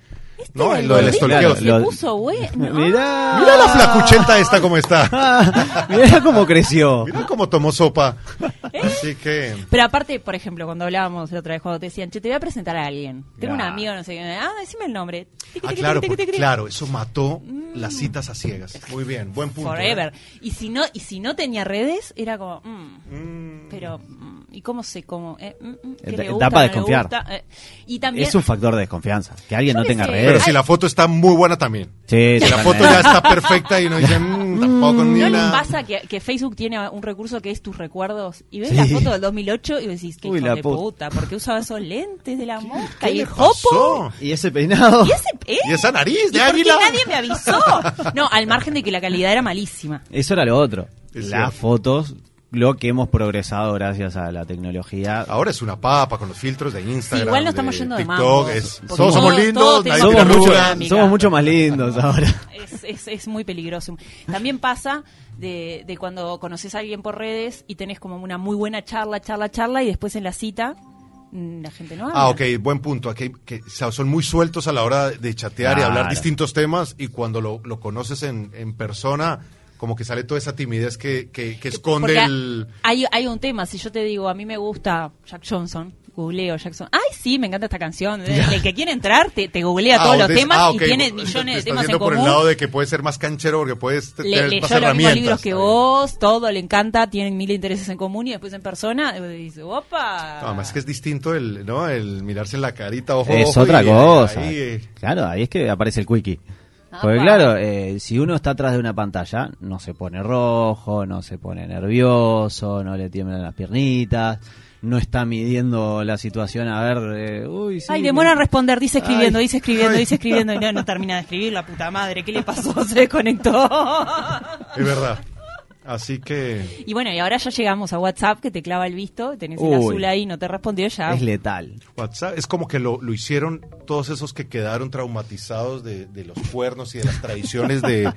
¿No? Lo del estolqueo. se Lo- puso bueno. Mirá. Mira la flacuchenta esta cómo está. Mirá cómo creció. Mira cómo tomó sopa. ¿Eh? Así que... Pero aparte, por ejemplo, cuando hablábamos la otra vez, cuando te decían, che, te voy a presentar a alguien. Tengo un amigo, no sé qué. Ah, decime el nombre. Ah, claro, porque- claro, eso mató las citas a ciegas. Muy bien, buen punto. Forever. ¿eh? Y si no y si no tenía redes, era como, mm, Mm. pero, mm, ¿y cómo sé cómo? Eh, mm, mm, ¿qué Da- le da gusta, para no le desconfiar. gusta? Eh, y también... Es un factor de desconfianza. Que alguien Yo no tenga sé. redes. Pero si la foto está muy buena también. Sí, Si la foto ya está perfecta y no dice, "Mm, tampoco ni ¿No les pasa que, que Facebook tiene un recurso que es tus recuerdos? Y ves Sí. la foto del 2008 y decís, qué Uy, hijo la de puta. puta, ¿por qué usaba esos lentes de la mosca? ¿Qué y el jopo. Y ese peinado. ¿Y ese eh? Y esa nariz ¿Y de águila. nadie me avisó? No, al margen de que la calidad era malísima. Eso era lo otro. Es Las cierto. fotos, lo que hemos progresado gracias a la tecnología. Ahora es una papa con los filtros de Instagram. igual no estamos de yendo de TikTok. es- todos somos todos- lindos, todos somos, mucho, somos mucho más lindos ahora. Es, es, es muy peligroso. También pasa de, de cuando conoces a alguien por redes y tenés como una muy buena charla, charla, charla y después en la cita mm, la gente no habla. Ah, ok, buen punto. Aquí que o sea, son muy sueltos a la hora de chatear y Claro. hablar distintos temas y cuando lo, lo conoces en, en persona, como que sale toda esa timidez que, que, que esconde Porque el... hay, hay un tema, si yo te digo, a mí me gusta Jack Johnson, googleo Jackson. Ay, sí, me encanta esta canción. El que quiere entrar te, te googlea Ah, todos los des- temas ah, y ok, tiene millones de estás temas en yendo por común. el lado de que puedes ser más canchero porque puedes le, tener le más yo los mismos herramientas. libros que vos, todo le encanta, tienen mil intereses en común y después en persona dice, opa. No, además que es distinto el, ¿no? el mirarse en la carita, ojo, es ojo, otra y, cosa. ahí, eh, Claro, ahí es que aparece el quickie. Porque Apa. claro, eh, si uno está atrás de una pantalla, no se pone rojo, no se pone nervioso, no le tiemblan las piernitas, no está midiendo la situación a ver, eh, uy, sí, Ay, demora en me- responder, dice escribiendo, Ay. dice escribiendo, dice escribiendo y no, no termina de escribir la puta madre. ¿Qué le pasó? Se desconectó. Es verdad. Así que Y bueno, y ahora ya llegamos a WhatsApp que te clava el visto, tenés el Uy. azul ahí, no te respondió ya. es letal. WhatsApp es como que lo, lo hicieron todos esos que quedaron traumatizados de, de los cuernos y de las tradiciones de,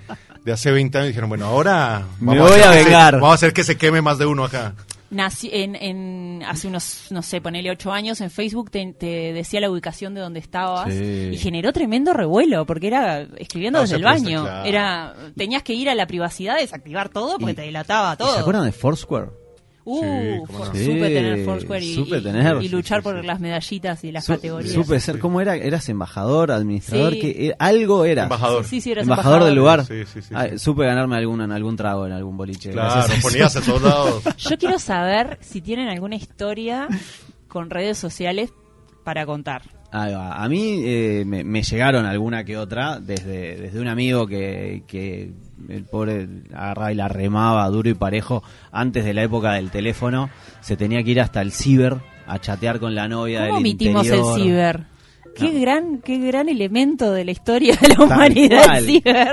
de hace 20 años. Dijeron, bueno, ahora Me voy a que vengar. vamos a hacer que se queme más de uno acá. Nací en, en hace unos, no sé, ponele ocho años en Facebook te, te decía la ubicación de donde estabas Sí. y generó tremendo revuelo porque era escribiendo Ah, desde el baño. claro. Era tenías que ir a la privacidad, desactivar todo porque Y- te delataba ¿Y todo. ¿Se acuerdan de Foursquare? Uh, Sí, cómo no. for- Sí, supe tener Foursquare y, supe y- tener. y luchar Sí, sí, por las medallitas y las Su- categorías. Supe ser, ¿cómo era? ¿Eras embajador, administrador? Sí. que Algo era. Embajador. Sí, sí, eras embajador del lugar. Sí, sí, sí, Ah. Supe ganarme algún, algún trago en algún boliche. Claro, ponías a todos lados. Yo quiero saber si tienen alguna historia con redes sociales para contar. Va. A mí eh, me, me llegaron alguna que otra desde, desde un amigo que, que el pobre agarraba y la remaba duro y parejo antes de la época del teléfono. Se tenía que ir hasta el ciber a chatear con la novia ¿Cómo del omitimos interior. el ciber? Qué No. gran, qué gran elemento de la historia de la humanidad ciber.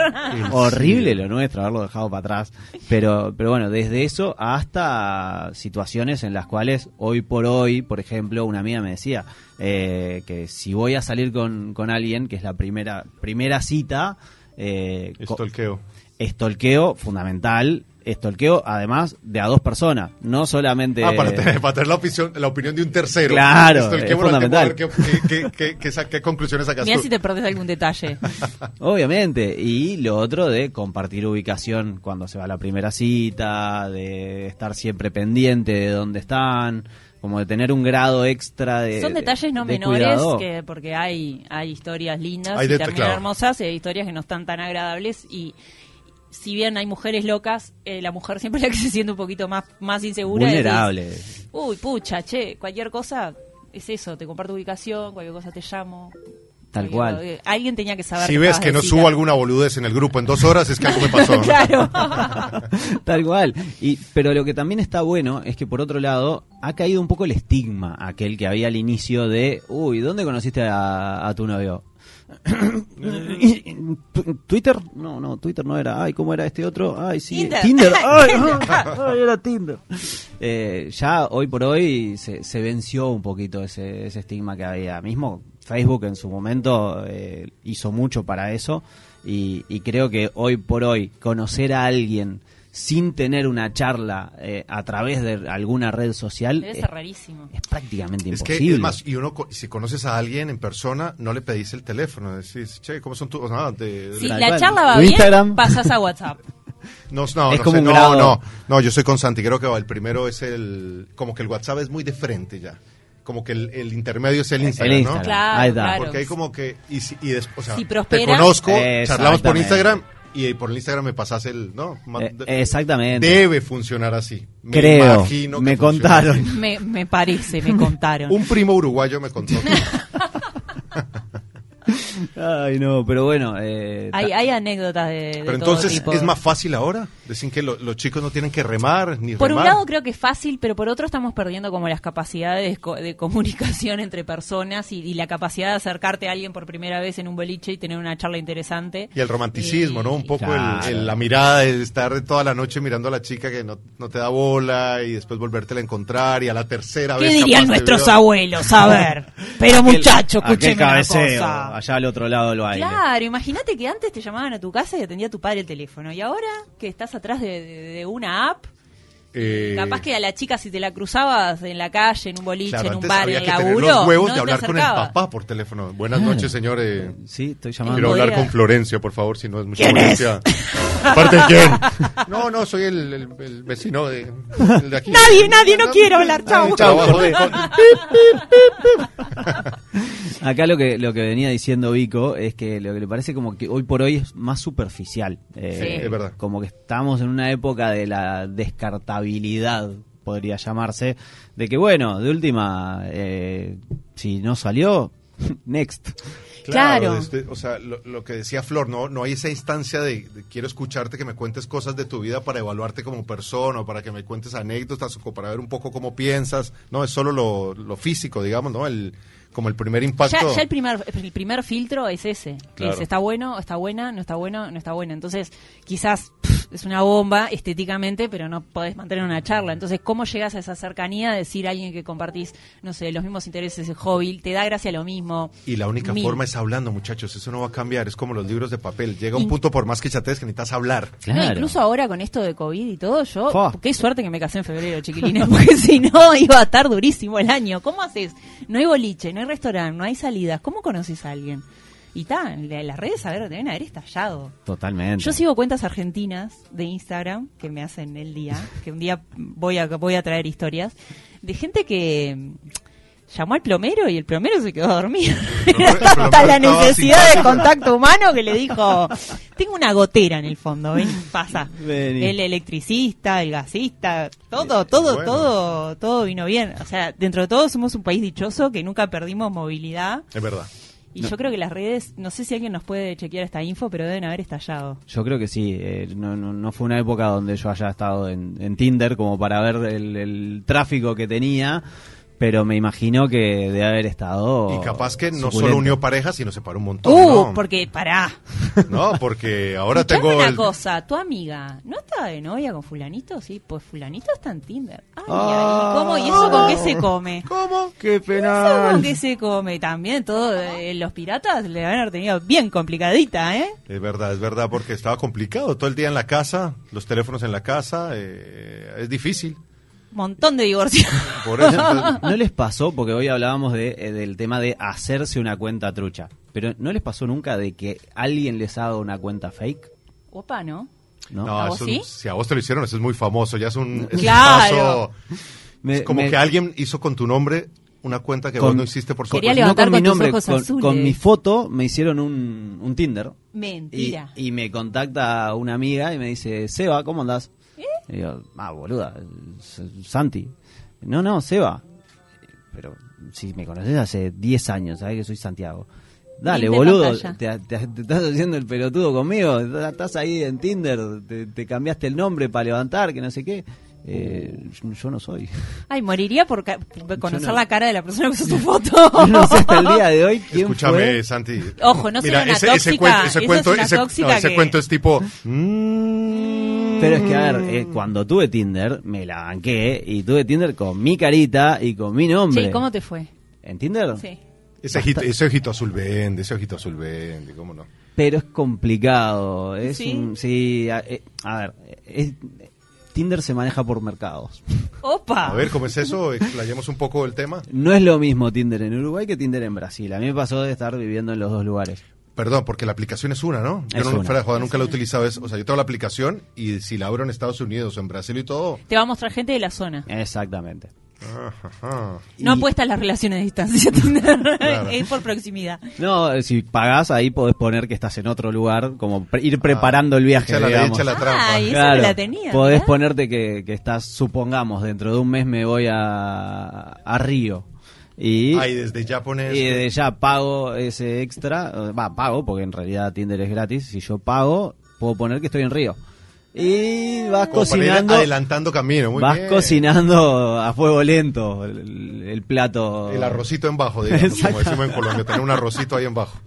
Horrible lo nuestro, haberlo dejado para atrás. Pero, pero bueno, desde eso hasta situaciones en las cuales hoy por hoy, por ejemplo, una amiga me decía eh, que si voy a salir con, con alguien, que es la primera, primera cita, eh, Estolqueo. estolqueo fundamental. Estolqueo, además, de a dos personas, no solamente... Ah, para tener, para tener la, opinión, la opinión de un tercero. Estolqueo es fundamental. ¿Qué, qué, qué, qué, conclusiones sacas Mira si te perdés algún detalle. Obviamente, y lo otro de compartir ubicación cuando se va a la primera cita, de estar siempre pendiente de dónde están, como de tener un grado extra de... Son detalles no de menores cuidado. que porque hay hay historias lindas Hay y también claro. hermosas y hay historias que no están tan agradables y si bien hay mujeres locas, eh, la mujer siempre es la que se siente un poquito más más insegura. decís, Vulnerable. Uy, pucha, che, cualquier cosa es eso, te comparto ubicación, cualquier cosa te llamo. Tal cual. eh, Alguien tenía que saber. Si ves que no subo alguna boludez en el grupo en dos horas, es que algo me pasó. claro. Tal cual. Y, pero lo que también está bueno es que por otro lado ha caído un poco el estigma aquel que había al inicio de, uy, ¿dónde conociste a, a tu novio? Twitter, no, no, Twitter no era. Ay, ¿cómo era este otro? Ay, sí, Tinder. Ay, ay, era Tinder. Eh, ya hoy por hoy se, se venció un poquito ese, ese estigma que había. Mismo Facebook en su momento eh, hizo mucho para eso y, y creo que hoy por hoy conocer a alguien sin tener una charla eh, a través de alguna red social Debe es, ser rarísimo. es prácticamente Es que, imposible. es más, y uno, co- si conoces a alguien en persona, no le pedís el teléfono. Decís, che, ¿cómo son tus...? o sea, de- de- Si la charla va bien, Instagram. pasas a WhatsApp. No, no, Es no, como sé, un no, grado. no, no, yo soy con Santi, creo que el primero es el, como que el WhatsApp es muy de frente ya, como que el, el intermedio es el Instagram, Instagram. ¿no? Claro. Porque hay como que, y, si- y después, o sea, Si te conozco, charlamos por Instagram y por el Instagram me pasas el, ¿no? Eh, exactamente. Debe funcionar así. Me Creo, imagino que me funciona contaron. Me, me parece, me contaron. Un primo uruguayo me contó. Ay, no, pero bueno. eh, Hay, ta- hay anécdotas de, de Pero todo entonces, tipo. ¿es más fácil ahora? Decir que lo- los chicos no tienen que remar ni Por un lado creo que es fácil, pero por otro estamos perdiendo como las capacidades co- de comunicación entre personas y, y la capacidad de acercarte a alguien por primera vez en un boliche y tener una charla interesante. Y el romanticismo, ¿no? Un poco el- Claro. el- la mirada de estar toda la noche mirando a la chica que no, no te da bola y después volvértela a encontrar y a la tercera ¿Qué vez. dirían capaz te nuestros abuelos? A ver. Pero aquel- muchacho, aquel escúcheme una cosa. allá al otro lado del baile. Claro, imagínate que antes te llamaban a tu casa y atendía tu padre el teléfono. Y ahora que estás atrás de una app, Eh, capaz que a la chica si te la cruzabas en la calle, en un boliche, claro, en un antes bar, había en que el tener laburo, los huevos no de hablar con el papá por teléfono. Buenas Claro. noches, señor. eh, Sí, estoy quiero llamando. hablar podía. con Florencia, por favor, si no es mucha molestia. ¿Parte de quién? No, no, soy el, el- el vecino de, el de aquí. Nadie, nadie, no quiero hablar, chau. Chau. Acá lo que lo que venía diciendo Vico es que lo que le parece como que hoy por hoy es más superficial. Eh, Sí. Es verdad. Como que estamos en una época de la descartabilidad, podría llamarse, de que bueno, de última, eh, si no salió, Next. Claro. desde- o sea, lo, lo que decía Flor, no, no hay esa instancia de, de quiero escucharte, que me cuentes cosas de tu vida para evaluarte como persona, o para que me cuentes anécdotas, o para ver un poco cómo piensas. No, es solo lo, lo físico, digamos, ¿no? El, como el primer impacto. Ya, ya el primer el primer filtro es ese. Claro. Es, está bueno, está buena, no está bueno, no está buena. Entonces, quizás pff, es una bomba estéticamente, pero no podés mantener una charla. Entonces, ¿cómo llegas a esa cercanía de decir a alguien que compartís, no sé, los mismos intereses, el hobby, te da gracia lo mismo? Y la única Mil. forma es hablando, muchachos. Eso no va a cambiar. Es como los libros de papel. Llega un In- punto, por más que chatees, que necesitas hablar. No, Claro. incluso ahora con esto de COVID y todo, yo, qué suerte que me casé en febrero, chiquilines, porque si no iba a estar durísimo el año. ¿Cómo haces? No hay boliche, no hay restaurante, no hay salidas. ¿Cómo conoces a alguien? Y está, en las redes, a ver, deben haber estallado. Totalmente. Yo sigo cuentas argentinas de Instagram que me hacen el día, que un día voy a voy a traer historias de gente que llamó al plomero y el plomero se quedó dormido. Era tanta la necesidad de contacto humano que le dijo, tengo una gotera en el fondo, ven, pasa. Vení. El electricista, el gasista, todo, todo, Bueno. todo, todo vino bien. O sea, dentro de todo somos un país dichoso que nunca perdimos movilidad. Es verdad. Y yo creo que las redes, no sé si alguien nos puede chequear esta info, pero deben haber estallado. Yo creo que sí, eh, no, no, no fue una época donde yo haya estado en, en Tinder como para ver el, el tráfico que tenía, pero me imagino que de haber estado... Y capaz que no suculento. solo unió parejas, sino separó un montón. Uh, ¿no? porque pará. No, porque ahora tengo. una el- cosa, tu amiga, ¿no estaba de novia con fulanito? Sí, pues fulanito está en Tinder. Ay, Ah. ay, ¿cómo? ¿Y eso con qué se come? ¿Cómo? ¡Qué ¿Eso penal! con qué se come? También todo, eh, los piratas le van a haber tenido bien complicadita, ¿eh? Es verdad, es verdad, porque estaba complicado. Todo el día en la casa, los teléfonos en la casa, eh, es difícil. Montón de divorcios. Por eso. entonces- ¿No les pasó, porque hoy hablábamos de, eh, del tema de hacerse una cuenta trucha, pero ¿no les pasó nunca de que alguien les haga una cuenta fake? Opa, ¿no? ¿No? no, ¿A es un- sí? si a vos te lo hicieron, eso es muy famoso. Ya es un, es un Claro. paso- Me- es como me- que alguien hizo con tu nombre una cuenta que Con- vos no hiciste por su Quería cuenta. levantar no con mi con tus nombre, ojos con, azules. con mi foto me hicieron un, un Tinder. Y, Mentira. y me contacta una amiga y me dice, Seba, ¿cómo andás? Y digo, ah, boluda, Santi. No, no, Seba. Pero si me conoces hace 10 años, sabes que soy Santiago. Dale, boludo, te, te- te estás haciendo el pelotudo conmigo, estás ahí en Tinder, te, te cambiaste el nombre para levantar, que no sé qué. Eh, yo, yo no soy. Ay, moriría por conocer no- la cara de la persona que usó tu foto. No sé hasta el día de hoy quién Escúchame, fue. Santi. Ojo, no será una ese, ese tóxica, cuento, ese cuento, es ese- tóxica no, ese que- cuento es tipo. mm, Pero es que, a ver, eh, cuando tuve Tinder, me la banqué y tuve Tinder con mi carita y con mi nombre. Che, ¿cómo te fue? ¿En Tinder? Sí. Ese ojito, ese ojito azul vende, ese ojito azul vende, ¿cómo no? Pero es complicado. Es ¿Sí? un- sí, a, eh, a ver, es- Tinder se maneja por mercados. Opa. A ver, ¿cómo es eso? Explayemos un poco el tema. No es lo mismo Tinder en Uruguay que Tinder en Brasil. A mí me pasó de estar viviendo en los dos lugares. Perdón, porque la aplicación es una, ¿no? Yo Es no, una. fuera de joda, nunca la he utilizado. Es, o sea, yo tengo la aplicación y si la abro en Estados Unidos o en Brasil y todo. Te va a mostrar gente de la zona. Exactamente. ajá. No apuestas las relaciones de distancia. Claro. es por proximidad. No, si pagás ahí podés poner que estás en otro lugar, como pre- ir preparando el viaje, Échala, digamos. échala trampa. Esa no la tenía. podés ponerte que, que estás, supongamos, dentro de un mes me voy a, a Río. Y, Ahí desde ya pones. y de ya pago ese extra, eh, va, pago, porque en realidad Tinder es gratis. Si yo pago, puedo poner que estoy en Río. Y vas como cocinando, adelantando camino. Muy vas bien. cocinando a fuego lento el, el plato. El arrocito en bajo, digamos, como decimos en Colombia, tener un arrocito ahí en bajo.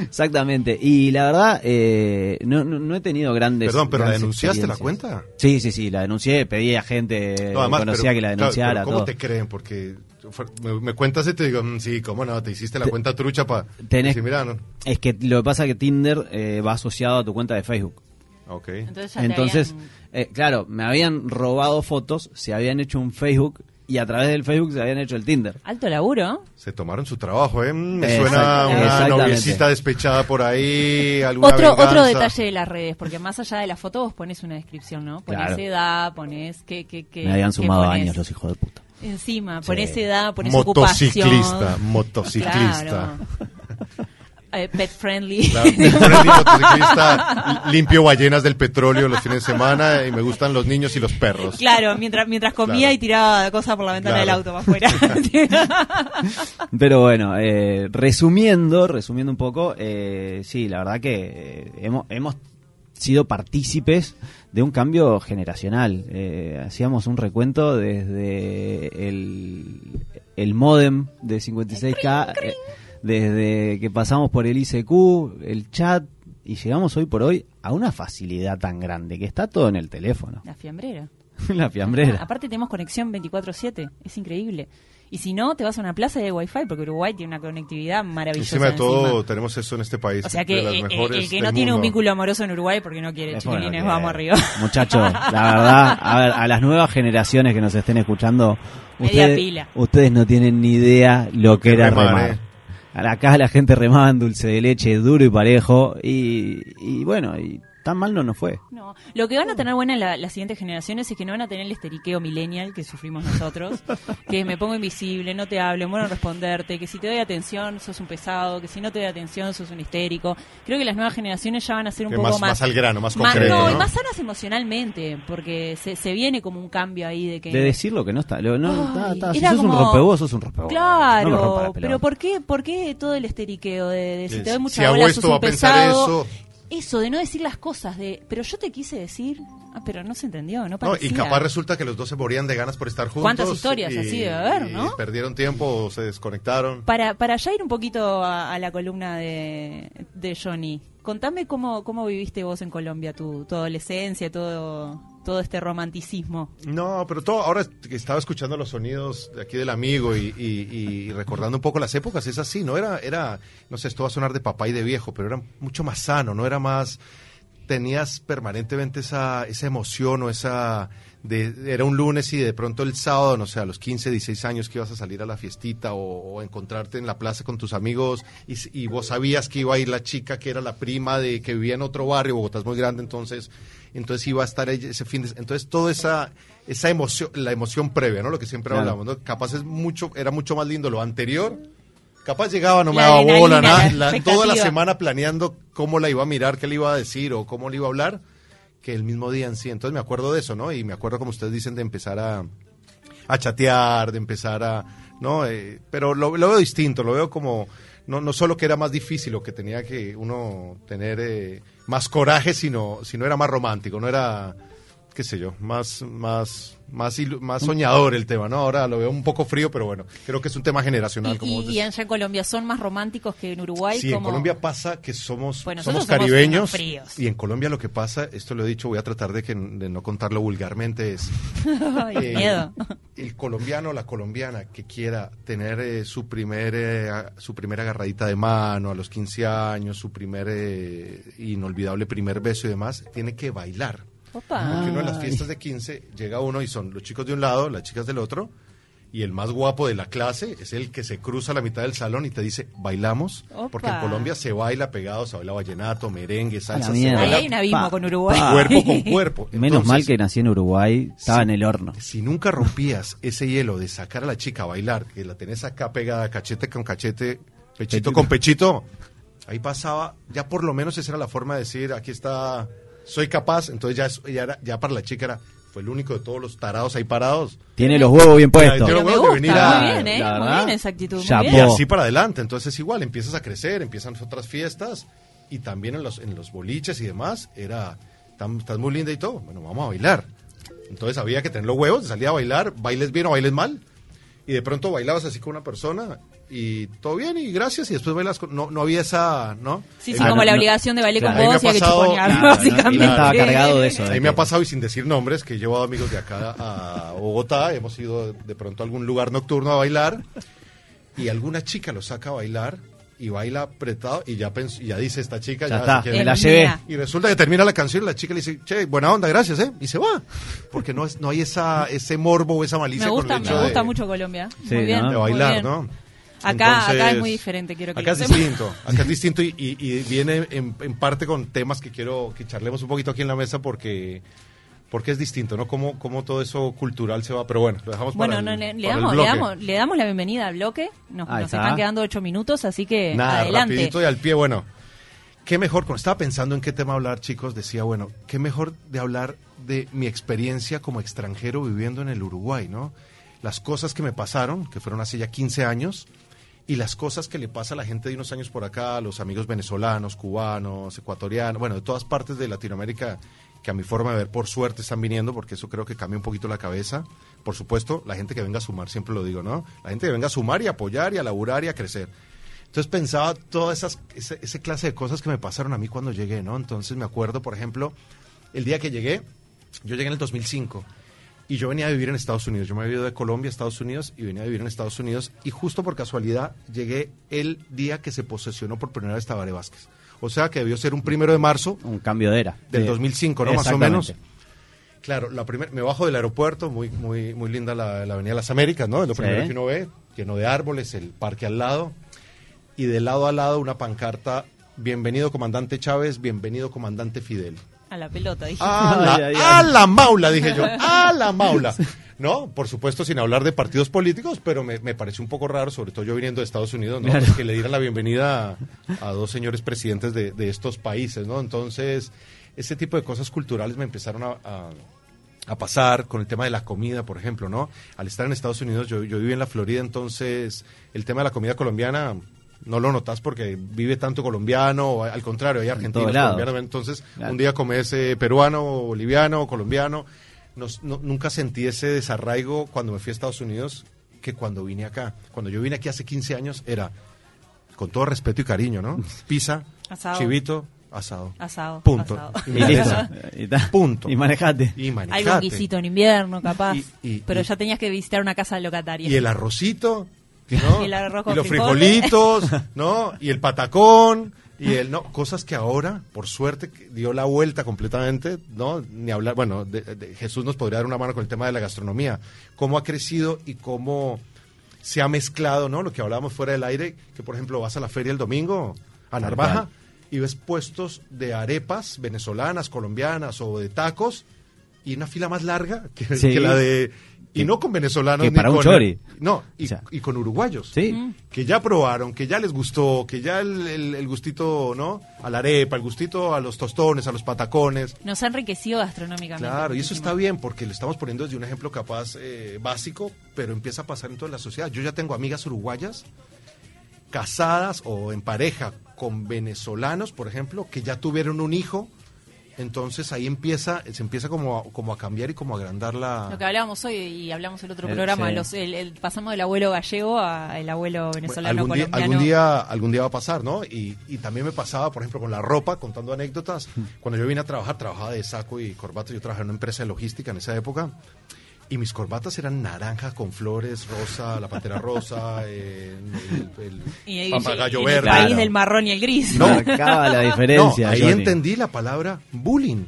Exactamente. Y la verdad, eh, no, no, no he tenido grandes. Perdón, pero ¿la denunciaste la cuenta? Sí, sí, sí, la denuncié, pedí a gente No, además, que conocía pero- que la claro, denunciara. pero ¿Cómo todo. te creen? Porque me, me cuentas y te digo, mm, sí, cómo no, te hiciste la cuenta trucha para tenés- mira, no. Es que lo que pasa es que Tinder eh, va asociado a tu cuenta de Facebook. Ok. Entonces, Entonces, habían- eh, claro, me habían robado fotos, se habían hecho un Facebook y a través del Facebook se habían hecho el Tinder. Alto laburo. Se tomaron su trabajo, ¿eh? Me Exact- suena una noviecita despechada por ahí, alguna Otro, venganza. otro detalle de las redes, porque más allá de la foto vos pones una descripción, ¿no? Pones Claro. edad, pones qué, qué, qué me habían qué sumado pones años los hijos de puta. Encima, Sí. pones edad, pones Motociclista, ocupación. motociclista. Claro. eh, pet friendly. Claro, friendly motociclista, limpio ballenas del petróleo los fines de semana y me gustan los niños y los perros. Claro, mientras mientras comía Claro. y tiraba cosas por la ventana del auto para afuera. Pero bueno, eh, resumiendo, resumiendo un poco, eh, sí, la verdad que eh, hemos, hemos sido partícipes de un cambio generacional. Eh, hacíamos un recuento desde el, el modem de 56K, eh, desde que pasamos por el ICQ, el chat, y llegamos hoy por hoy a una facilidad tan grande que está todo en el teléfono. La fiambrera. la fiambrera. Aparte tenemos conexión 24/7, es increíble. Y si no, te vas a una plaza y hay wifi, porque Uruguay tiene una conectividad maravillosa. Encima de todo, encima. tenemos eso en este país. O sea que de el que no tiene un vínculo amoroso en Uruguay porque no quiere, Es chiquilines, vamos arriba. Muchachos, la verdad, a ver, a las nuevas generaciones que nos estén escuchando, Media ustedes, pila. ustedes no tienen ni idea lo que era Remar, remar. eh. Acá la gente remaba en dulce de leche, duro y parejo, y, y bueno, y tan mal no nos fue. No, lo que van a tener buena la- las siguientes generaciones es que no van a tener el esteriqueo millennial que sufrimos nosotros, que me pongo invisible, no te hablo, muero en responderte, que si te doy atención sos un pesado, que si no te doy atención sos un histérico. Creo que las nuevas generaciones ya van a ser un Que poco más- más al grano, más concreto, no, y ¿no? más sanas emocionalmente, porque se, se viene como un cambio ahí de que... De decir lo que no está. lo- no, Ay, está- está, si era sos un como- rompebos, sos un rompebos. Claro, No pero ¿por qué, ¿por qué todo el esteriqueo de, de si te doy mucha si bola sos un a pensar pesado? eso. Eso, de no decir las cosas, de, pero yo te quise decir, ah, pero no se entendió, no No, parecía. y capaz resulta que los dos se morían de ganas por estar juntos. ¿Cuántas historias y- así debe haber, y no? perdieron tiempo o se desconectaron. Para, para ya ir un poquito a, a la columna de, de Johnny, contame cómo, cómo viviste vos en Colombia tu, tu adolescencia, todo, todo este romanticismo. No, pero todo, ahora estaba escuchando los sonidos de aquí del amigo y, y- y recordando un poco las épocas, es así, ¿no? Era, era, no sé, esto va a sonar de papá y de viejo, pero era mucho más sano, ¿no? Era más, tenías permanentemente esa, esa emoción o esa, de, era un lunes y de pronto el sábado, no sé, a los 15, 16 años que ibas a salir a la fiestita o, o encontrarte en la plaza con tus amigos y, vos sabías que iba a ir la chica que era la prima de que vivía en otro barrio, Bogotá es muy grande, entonces entonces iba a estar ella ese fin de entonces toda esa esa emoción la emoción previa no lo que siempre Claro. hablamos ¿no? capaz es mucho era mucho más lindo lo anterior capaz llegaba no me daba bola nada la toda la semana planeando cómo la iba a mirar qué le iba a decir o cómo le iba a hablar que el mismo día en sí. Entonces me acuerdo de eso no y me acuerdo como ustedes dicen de empezar a a chatear, de empezar a... ¿no? Eh, pero lo, veo distinto, lo veo como... No, no solo que era más difícil o que tenía que uno tener eh, más coraje, sino, sino era más romántico, no era, qué sé yo, más, más, más, más soñador el tema, ¿no? Ahora lo veo un poco frío, pero bueno, creo que es un tema generacional. Y, como y, y allá en Colombia son más románticos que en Uruguay. Sí, en Colombia pasa que somos, Bueno, somos caribeños y en Colombia lo que pasa, esto lo he dicho, voy a tratar de, que, de no contarlo vulgarmente, es Ay, eh, miedo. el colombiano o la colombiana que quiera tener eh, su primer eh, su primera agarradita de mano a los 15 años, su primer eh, inolvidable primer beso y demás, tiene que bailar. Opa. Porque uno en las fiestas de 15 llega uno y son los chicos de un lado, las chicas del otro, y el más guapo de la clase es el que se cruza a la mitad del salón y te dice, bailamos, Opa. porque en Colombia se baila pegado, se baila vallenato, merengue, salsa, se. Ahí hay un abismo Pa- con Uruguay. pa- cuerpo con cuerpo. Menos mal que nací en Uruguay, estaba en el horno. si nunca rompías ese hielo de sacar a la chica a bailar, que la tenés acá pegada, cachete con cachete, pechito, Pechito. con pechito, ahí pasaba, ya por lo menos esa era la forma de decir, aquí está, soy capaz, entonces ya, es- ya, era- ya para la chica era, fue el único de todos los tarados ahí parados. Tiene los huevos bien puestos. Yo Pero lo me veo de venir a- muy bien, ¿eh? la Muy bien esa actitud. muy. Y así para adelante, entonces igual empiezas a crecer, empiezan otras fiestas y también en los, en los boliches y demás, era, "Tam- estás muy linda y todo, bueno, vamos a bailar. Entonces había que tener los huevos, salir a bailar, bailes bien o bailes mal. Y de pronto bailabas así con una persona y todo bien y gracias y después bailas con... No, no había esa, ¿no? Sí, sí, Ah, como no, la no. obligación de bailar Claro. con vos y que pasado- chuponear, Claro, básicamente. Estaba cargado de eso. A de mí me ha que- pasado y sin decir nombres que he llevado amigos de acá a Bogotá, hemos ido de pronto a algún lugar nocturno a bailar y alguna chica lo saca a bailar y baila apretado y ya, pens- y ya dice esta chica Ya ya, está, se quiere- me la mía. y resulta que termina la canción y la chica le dice, che, buena onda, gracias, ¿eh? Y se va. Porque no, es, no hay esa, ese morbo o esa malicia Me gusta, con el hecho me gusta de, mucho Colombia. Sí, muy bien, ¿no? de muy bailar, bien. ¿no? Acá, acá es muy diferente, quiero que Acá lo es distinto, acá es distinto y, y- y viene en, en parte con temas que quiero que charlemos un poquito aquí en la mesa porque porque es distinto, ¿no? Cómo, cómo todo eso cultural se va, pero bueno, lo dejamos Bueno, para no, el, le, le para el damos, le, bloque. damos, le damos la bienvenida al bloque. Nos, nos está. están quedando ocho minutos, así que Nada, adelante. rapidito y al pie, bueno. Qué mejor, cuando estaba pensando en qué tema hablar, chicos, decía, bueno, qué mejor de hablar de mi experiencia como extranjero viviendo en el Uruguay, ¿no? Las cosas que me pasaron, que fueron hace ya 15 años, y las cosas que le pasa a la gente de unos años por acá, a los amigos venezolanos, cubanos, ecuatorianos, bueno, de todas partes de Latinoamérica, que a mi forma de ver, por suerte, están viniendo, porque eso creo que cambia un poquito la cabeza. Por supuesto, la gente que venga a sumar, siempre lo digo, ¿no? La gente que venga a sumar y apoyar y a laburar y a crecer. Entonces pensaba todas esas ese, clase de cosas que me pasaron a mí cuando llegué, ¿no? Entonces me acuerdo, por ejemplo, el día que llegué, yo llegué en el 2005 y yo venía a vivir en Estados Unidos. Yo me había ido de Colombia a Estados Unidos y venía a vivir en Estados Unidos y justo por casualidad llegué el día que se posesionó por primera vez Tabaré Vázquez. O sea que debió ser un primero de marzo Un cambio de era. del Sí. 2005, ¿no? Más o menos. Claro, la primer, me bajo del aeropuerto, muy, muy, muy linda la, la Avenida Las Américas, ¿no? Es lo Sí. primero que uno ve, lleno de árboles, el parque al lado. Y de lado a lado una pancarta, bienvenido comandante Chávez, bienvenido comandante Fidel. A la pelota, dije. A la, Ay, ay, ay. a la maula, dije yo, a la maula. ¿No? Por supuesto, sin hablar de partidos políticos, pero me, me pareció un poco raro, sobre todo yo viniendo de Estados Unidos, ¿no? Claro. Pues que le dieran la bienvenida a, a dos señores presidentes de, de estos países, ¿no? Entonces, ese tipo de cosas culturales me empezaron a, a- a pasar con el tema de la comida, por ejemplo, ¿no? Al estar en Estados Unidos, yo, yo viví en la Florida, entonces el tema de la comida colombiana no lo notas porque vive tanto colombiano, o al contrario, hay argentinos, colombianos, entonces Claro. un día comes eh, peruano, boliviano, colombiano. No- nunca sentí ese desarraigo cuando me fui a Estados Unidos que cuando vine acá. Cuando yo vine aquí hace 15 años era, con todo respeto y cariño, ¿no? Pizza, Asado. chivito, asado. Asado. Punto. asado. Y Y. Y ta. Punto. Y manejate. Y guisito en invierno, capaz. Y- y- pero y- ya tenías que visitar una casa locataria. Y el arrocito, ¿no? Y el arroz con los frijoles. frijolitos, ¿no? Y el patacón, y el, no, cosas que ahora, por suerte, dio la vuelta completamente, ¿no? Ni hablar, bueno, de- de- Jesús nos podría dar una mano con el tema de la gastronomía, cómo ha crecido y cómo se ha mezclado, ¿no? Lo que hablábamos fuera del aire, que por ejemplo vas a la feria el domingo, a Narvaja, y ves puestos de arepas venezolanas, colombianas o de tacos, y una fila más larga que, Sí. que la de... Y Que- no con venezolanos que ni para un con- chori. No, y, O sea. y con uruguayos. Sí. Que ya probaron, que ya les gustó, que ya el, el- el gustito, ¿no? A la arepa, el gustito a los tostones, a los patacones. Nos ha enriquecido gastronómicamente. Claro, y eso está bien porque lo estamos poniendo desde un ejemplo capaz eh, básico, pero empieza a pasar en toda la sociedad. Yo ya tengo amigas uruguayas casadas o en pareja con venezolanos, por ejemplo, que ya tuvieron un hijo. Entonces ahí empieza, se empieza como a, como a cambiar y como a agrandar la... Lo que hablábamos hoy y hablamos el otro Eh, programa, sí. los- el- el- pasamos del abuelo gallego al abuelo venezolano algún día, colombiano. algún día algún día va a pasar, ¿no? Y, y también me pasaba, por ejemplo, con la ropa, contando anécdotas. Cuando yo vine a trabajar, trabajaba de saco y corbata. Yo trabajaba en una empresa de logística en esa época. Y mis corbatas eran naranja con flores, rosa, la pantera rosa, eh, el, el y, y- papagayo y verde. el Claro. del marrón y el gris. No. Marcaba la No, diferencia. ahí Johnny. entendí la palabra bullying.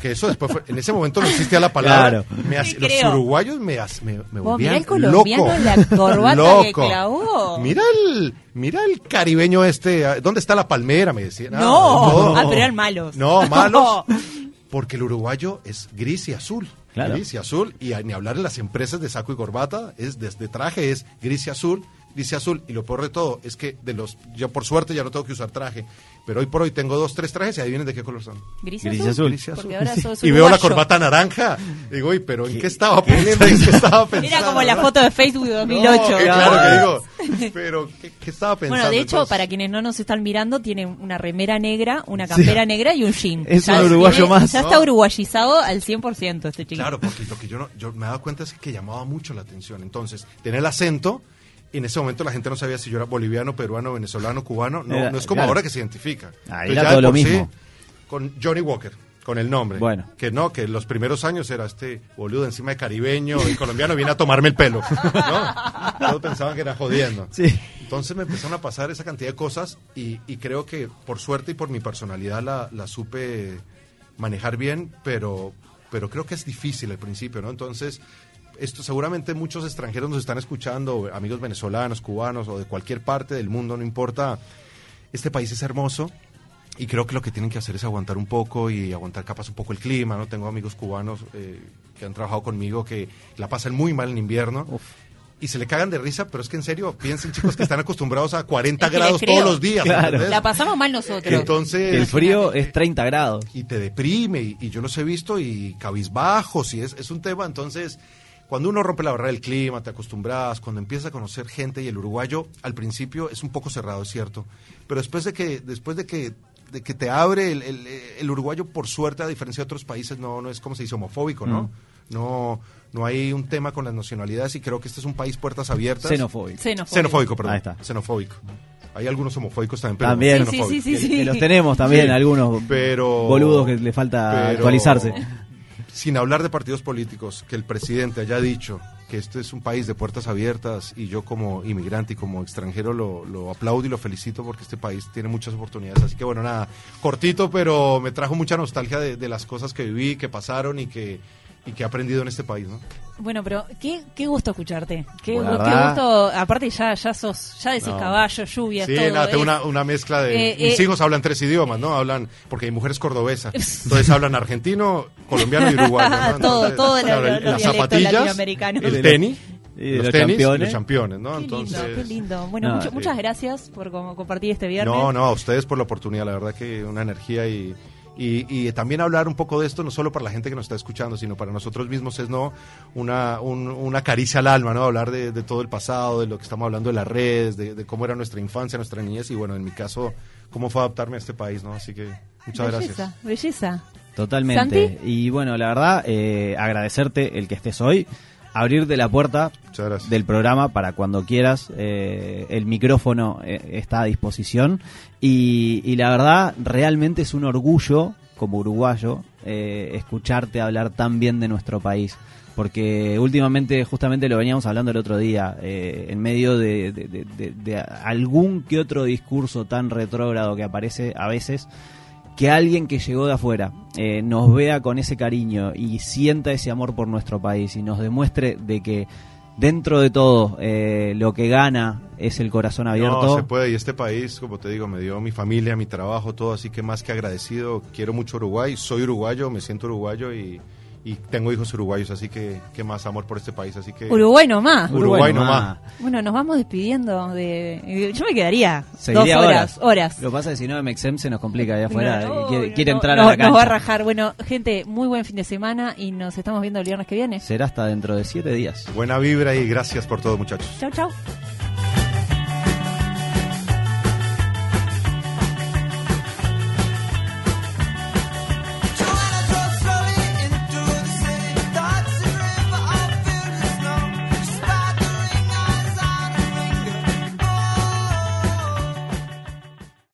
Que eso después fue- en ese momento no existía la palabra. Claro. Me hace- Sí, los uruguayos me, hace- me, me volvían el colombiano, loco. la corbata que Loco. clavó. Mira el, mira el caribeño este. ah, ¿Dónde está la palmera? Me decían. No, ah, pero eran malos. No, malos. Porque el uruguayo es gris y azul. Claro. Gris y azul. Y ni hablar de las empresas de saco y corbata, es desde traje es gris y azul, gris y azul. Y lo peor de todo es que de los, yo por suerte ya no tengo que usar traje. Pero hoy por hoy tengo dos, tres trajes y adivinen de qué color son. Gris, Gris azul. azul. Gris y azul. Porque ahora sos Y veo la corbata naranja. Digo, uy, pero ¿en qué estaba poniendo? ¿En qué estaba pensando? Era como la foto de Facebook de No, 2008. que ¿no? claro que digo. Pero, ¿qué, qué estaba pensando? Bueno, de hecho, entonces? para quienes no nos están mirando, tiene una remera negra, una campera negra y un jean. Es Ya un uruguayo tiene- más. Ya está No. uruguayizado al 100% este chico. Claro, porque lo que yo, no, yo me he dado cuenta es que llamaba mucho la atención. Entonces, tenía el acento, en ese momento la gente no sabía si yo era boliviano, peruano, venezolano, cubano. No, no es como claro. ahora que se identifica. Ah, era todo lo sí, mismo. con Johnny Walker, con el nombre. Bueno. Que no, que los primeros años era este boludo encima de caribeño y colombiano viene a tomarme el pelo. ¿no? Todos pensaban que era jodiendo. Sí. Entonces me empezaron a pasar esa cantidad de cosas y, y creo que por suerte y por mi personalidad la, la supe manejar bien, pero, pero creo que es difícil al principio, ¿no? Entonces, esto seguramente muchos extranjeros nos están escuchando, amigos venezolanos, cubanos o de cualquier parte del mundo, no importa. Este país es hermoso y creo que lo que tienen que hacer es aguantar un poco y aguantar capaz un poco el clima, ¿no? Tengo amigos cubanos eh, que han trabajado conmigo que la pasan muy mal en invierno. Uf. Y se le cagan de risa, pero es que en serio, piensen chicos que están acostumbrados a 40 Es que les grados todos los días. La pasamos mal nosotros. Entonces, El frío es 30 grados. y te deprime y, y yo los he visto y cabizbajos y es, es un tema entonces cuando uno rompe la barrera del clima te acostumbras cuando empiezas a conocer gente y el uruguayo al principio es un poco cerrado es cierto pero después de que después de que de que te abre el, el- el uruguayo por suerte a diferencia de otros países no no es como se dice homofóbico no no no hay un tema con las nacionalidades y creo que este es un país puertas abiertas Xenofóbico. Xenofóbico. xenofóbico perdón Ahí está. xenofóbico hay algunos homofóbicos también pero También. Sí, sí, sí, sí, Que- sí. que los tenemos también, Sí, algunos pero- boludos que le falta pero- actualizarse. Sin hablar de partidos políticos, que el presidente haya dicho que este es un país de puertas abiertas y yo como inmigrante y como extranjero lo, aplaudo y lo felicito porque este país tiene muchas oportunidades. Así que bueno, nada, cortito, pero me trajo mucha nostalgia de, de las cosas que viví, que pasaron y que, y que he aprendido en este país. ¿no? Bueno, pero qué, qué gusto escucharte. Qué, gu- qué gusto. Aparte ya ya sos, ya decís No. caballo, lluvia, Sí, todo. tengo es- una, una mezcla de... Eh, mis eh. hijos hablan tres idiomas, ¿no? Hablan, porque mi mujer es cordobesa, entonces hablan argentino, colombiano y uruguayo. ¿no? todo, Entonces, todo claro, el- las zapatillas, el tenis, y los, los tenis y campeones. los campeones, ¿no? Qué Entonces, lindo, qué lindo. Bueno, No, mucho- sí. muchas gracias por como compartir este viernes. No, no, a ustedes por la oportunidad, la verdad que una energía y, y, y también hablar un poco de esto, no solo para la gente que nos está escuchando, sino para nosotros mismos es no una, un- una caricia al alma, ¿no? Hablar de, de todo el pasado, de lo que estamos hablando de las redes, de, de cómo era nuestra infancia, nuestra niñez y bueno, en mi caso, cómo fue adaptarme a este país, ¿no? Así que muchas belleza, gracias. belleza. Totalmente. ¿Santi? Y bueno, la verdad, eh, agradecerte el que estés hoy, abrirte la puerta del programa para cuando quieras. eh, el micrófono eh, está a disposición. Y, y la verdad, realmente es un orgullo, como uruguayo, eh, escucharte hablar tan bien de nuestro país. Porque últimamente, justamente lo veníamos hablando el otro día, eh, en medio de, de- de- de- de algún que otro discurso tan retrógrado que aparece a veces, que alguien que llegó de afuera eh, nos vea con ese cariño y sienta ese amor por nuestro país y nos demuestre de que dentro de todo eh, lo que gana es el corazón abierto. No, se puede. Y este país, como te digo, me dio mi familia, mi trabajo, todo. Así que más que agradecido, quiero mucho Uruguay. Soy uruguayo, me siento uruguayo y, y tengo hijos uruguayos. Así que, qué más amor por este país. Así que. Uruguay nomás. Uruguay nomás. nomás. Bueno, nos vamos despidiendo de... Yo me quedaría Seguiría dos horas, horas. Lo que pasa es que si no, MXM se nos complica ahí afuera. No, quiere, no, quiere no, entrar no, a la cancha. Nos va a rajar. Bueno, gente, muy buen fin de semana y nos estamos viendo el viernes que viene. Será hasta dentro de siete días. Buena vibra y gracias por todo, muchachos. Chau, chau.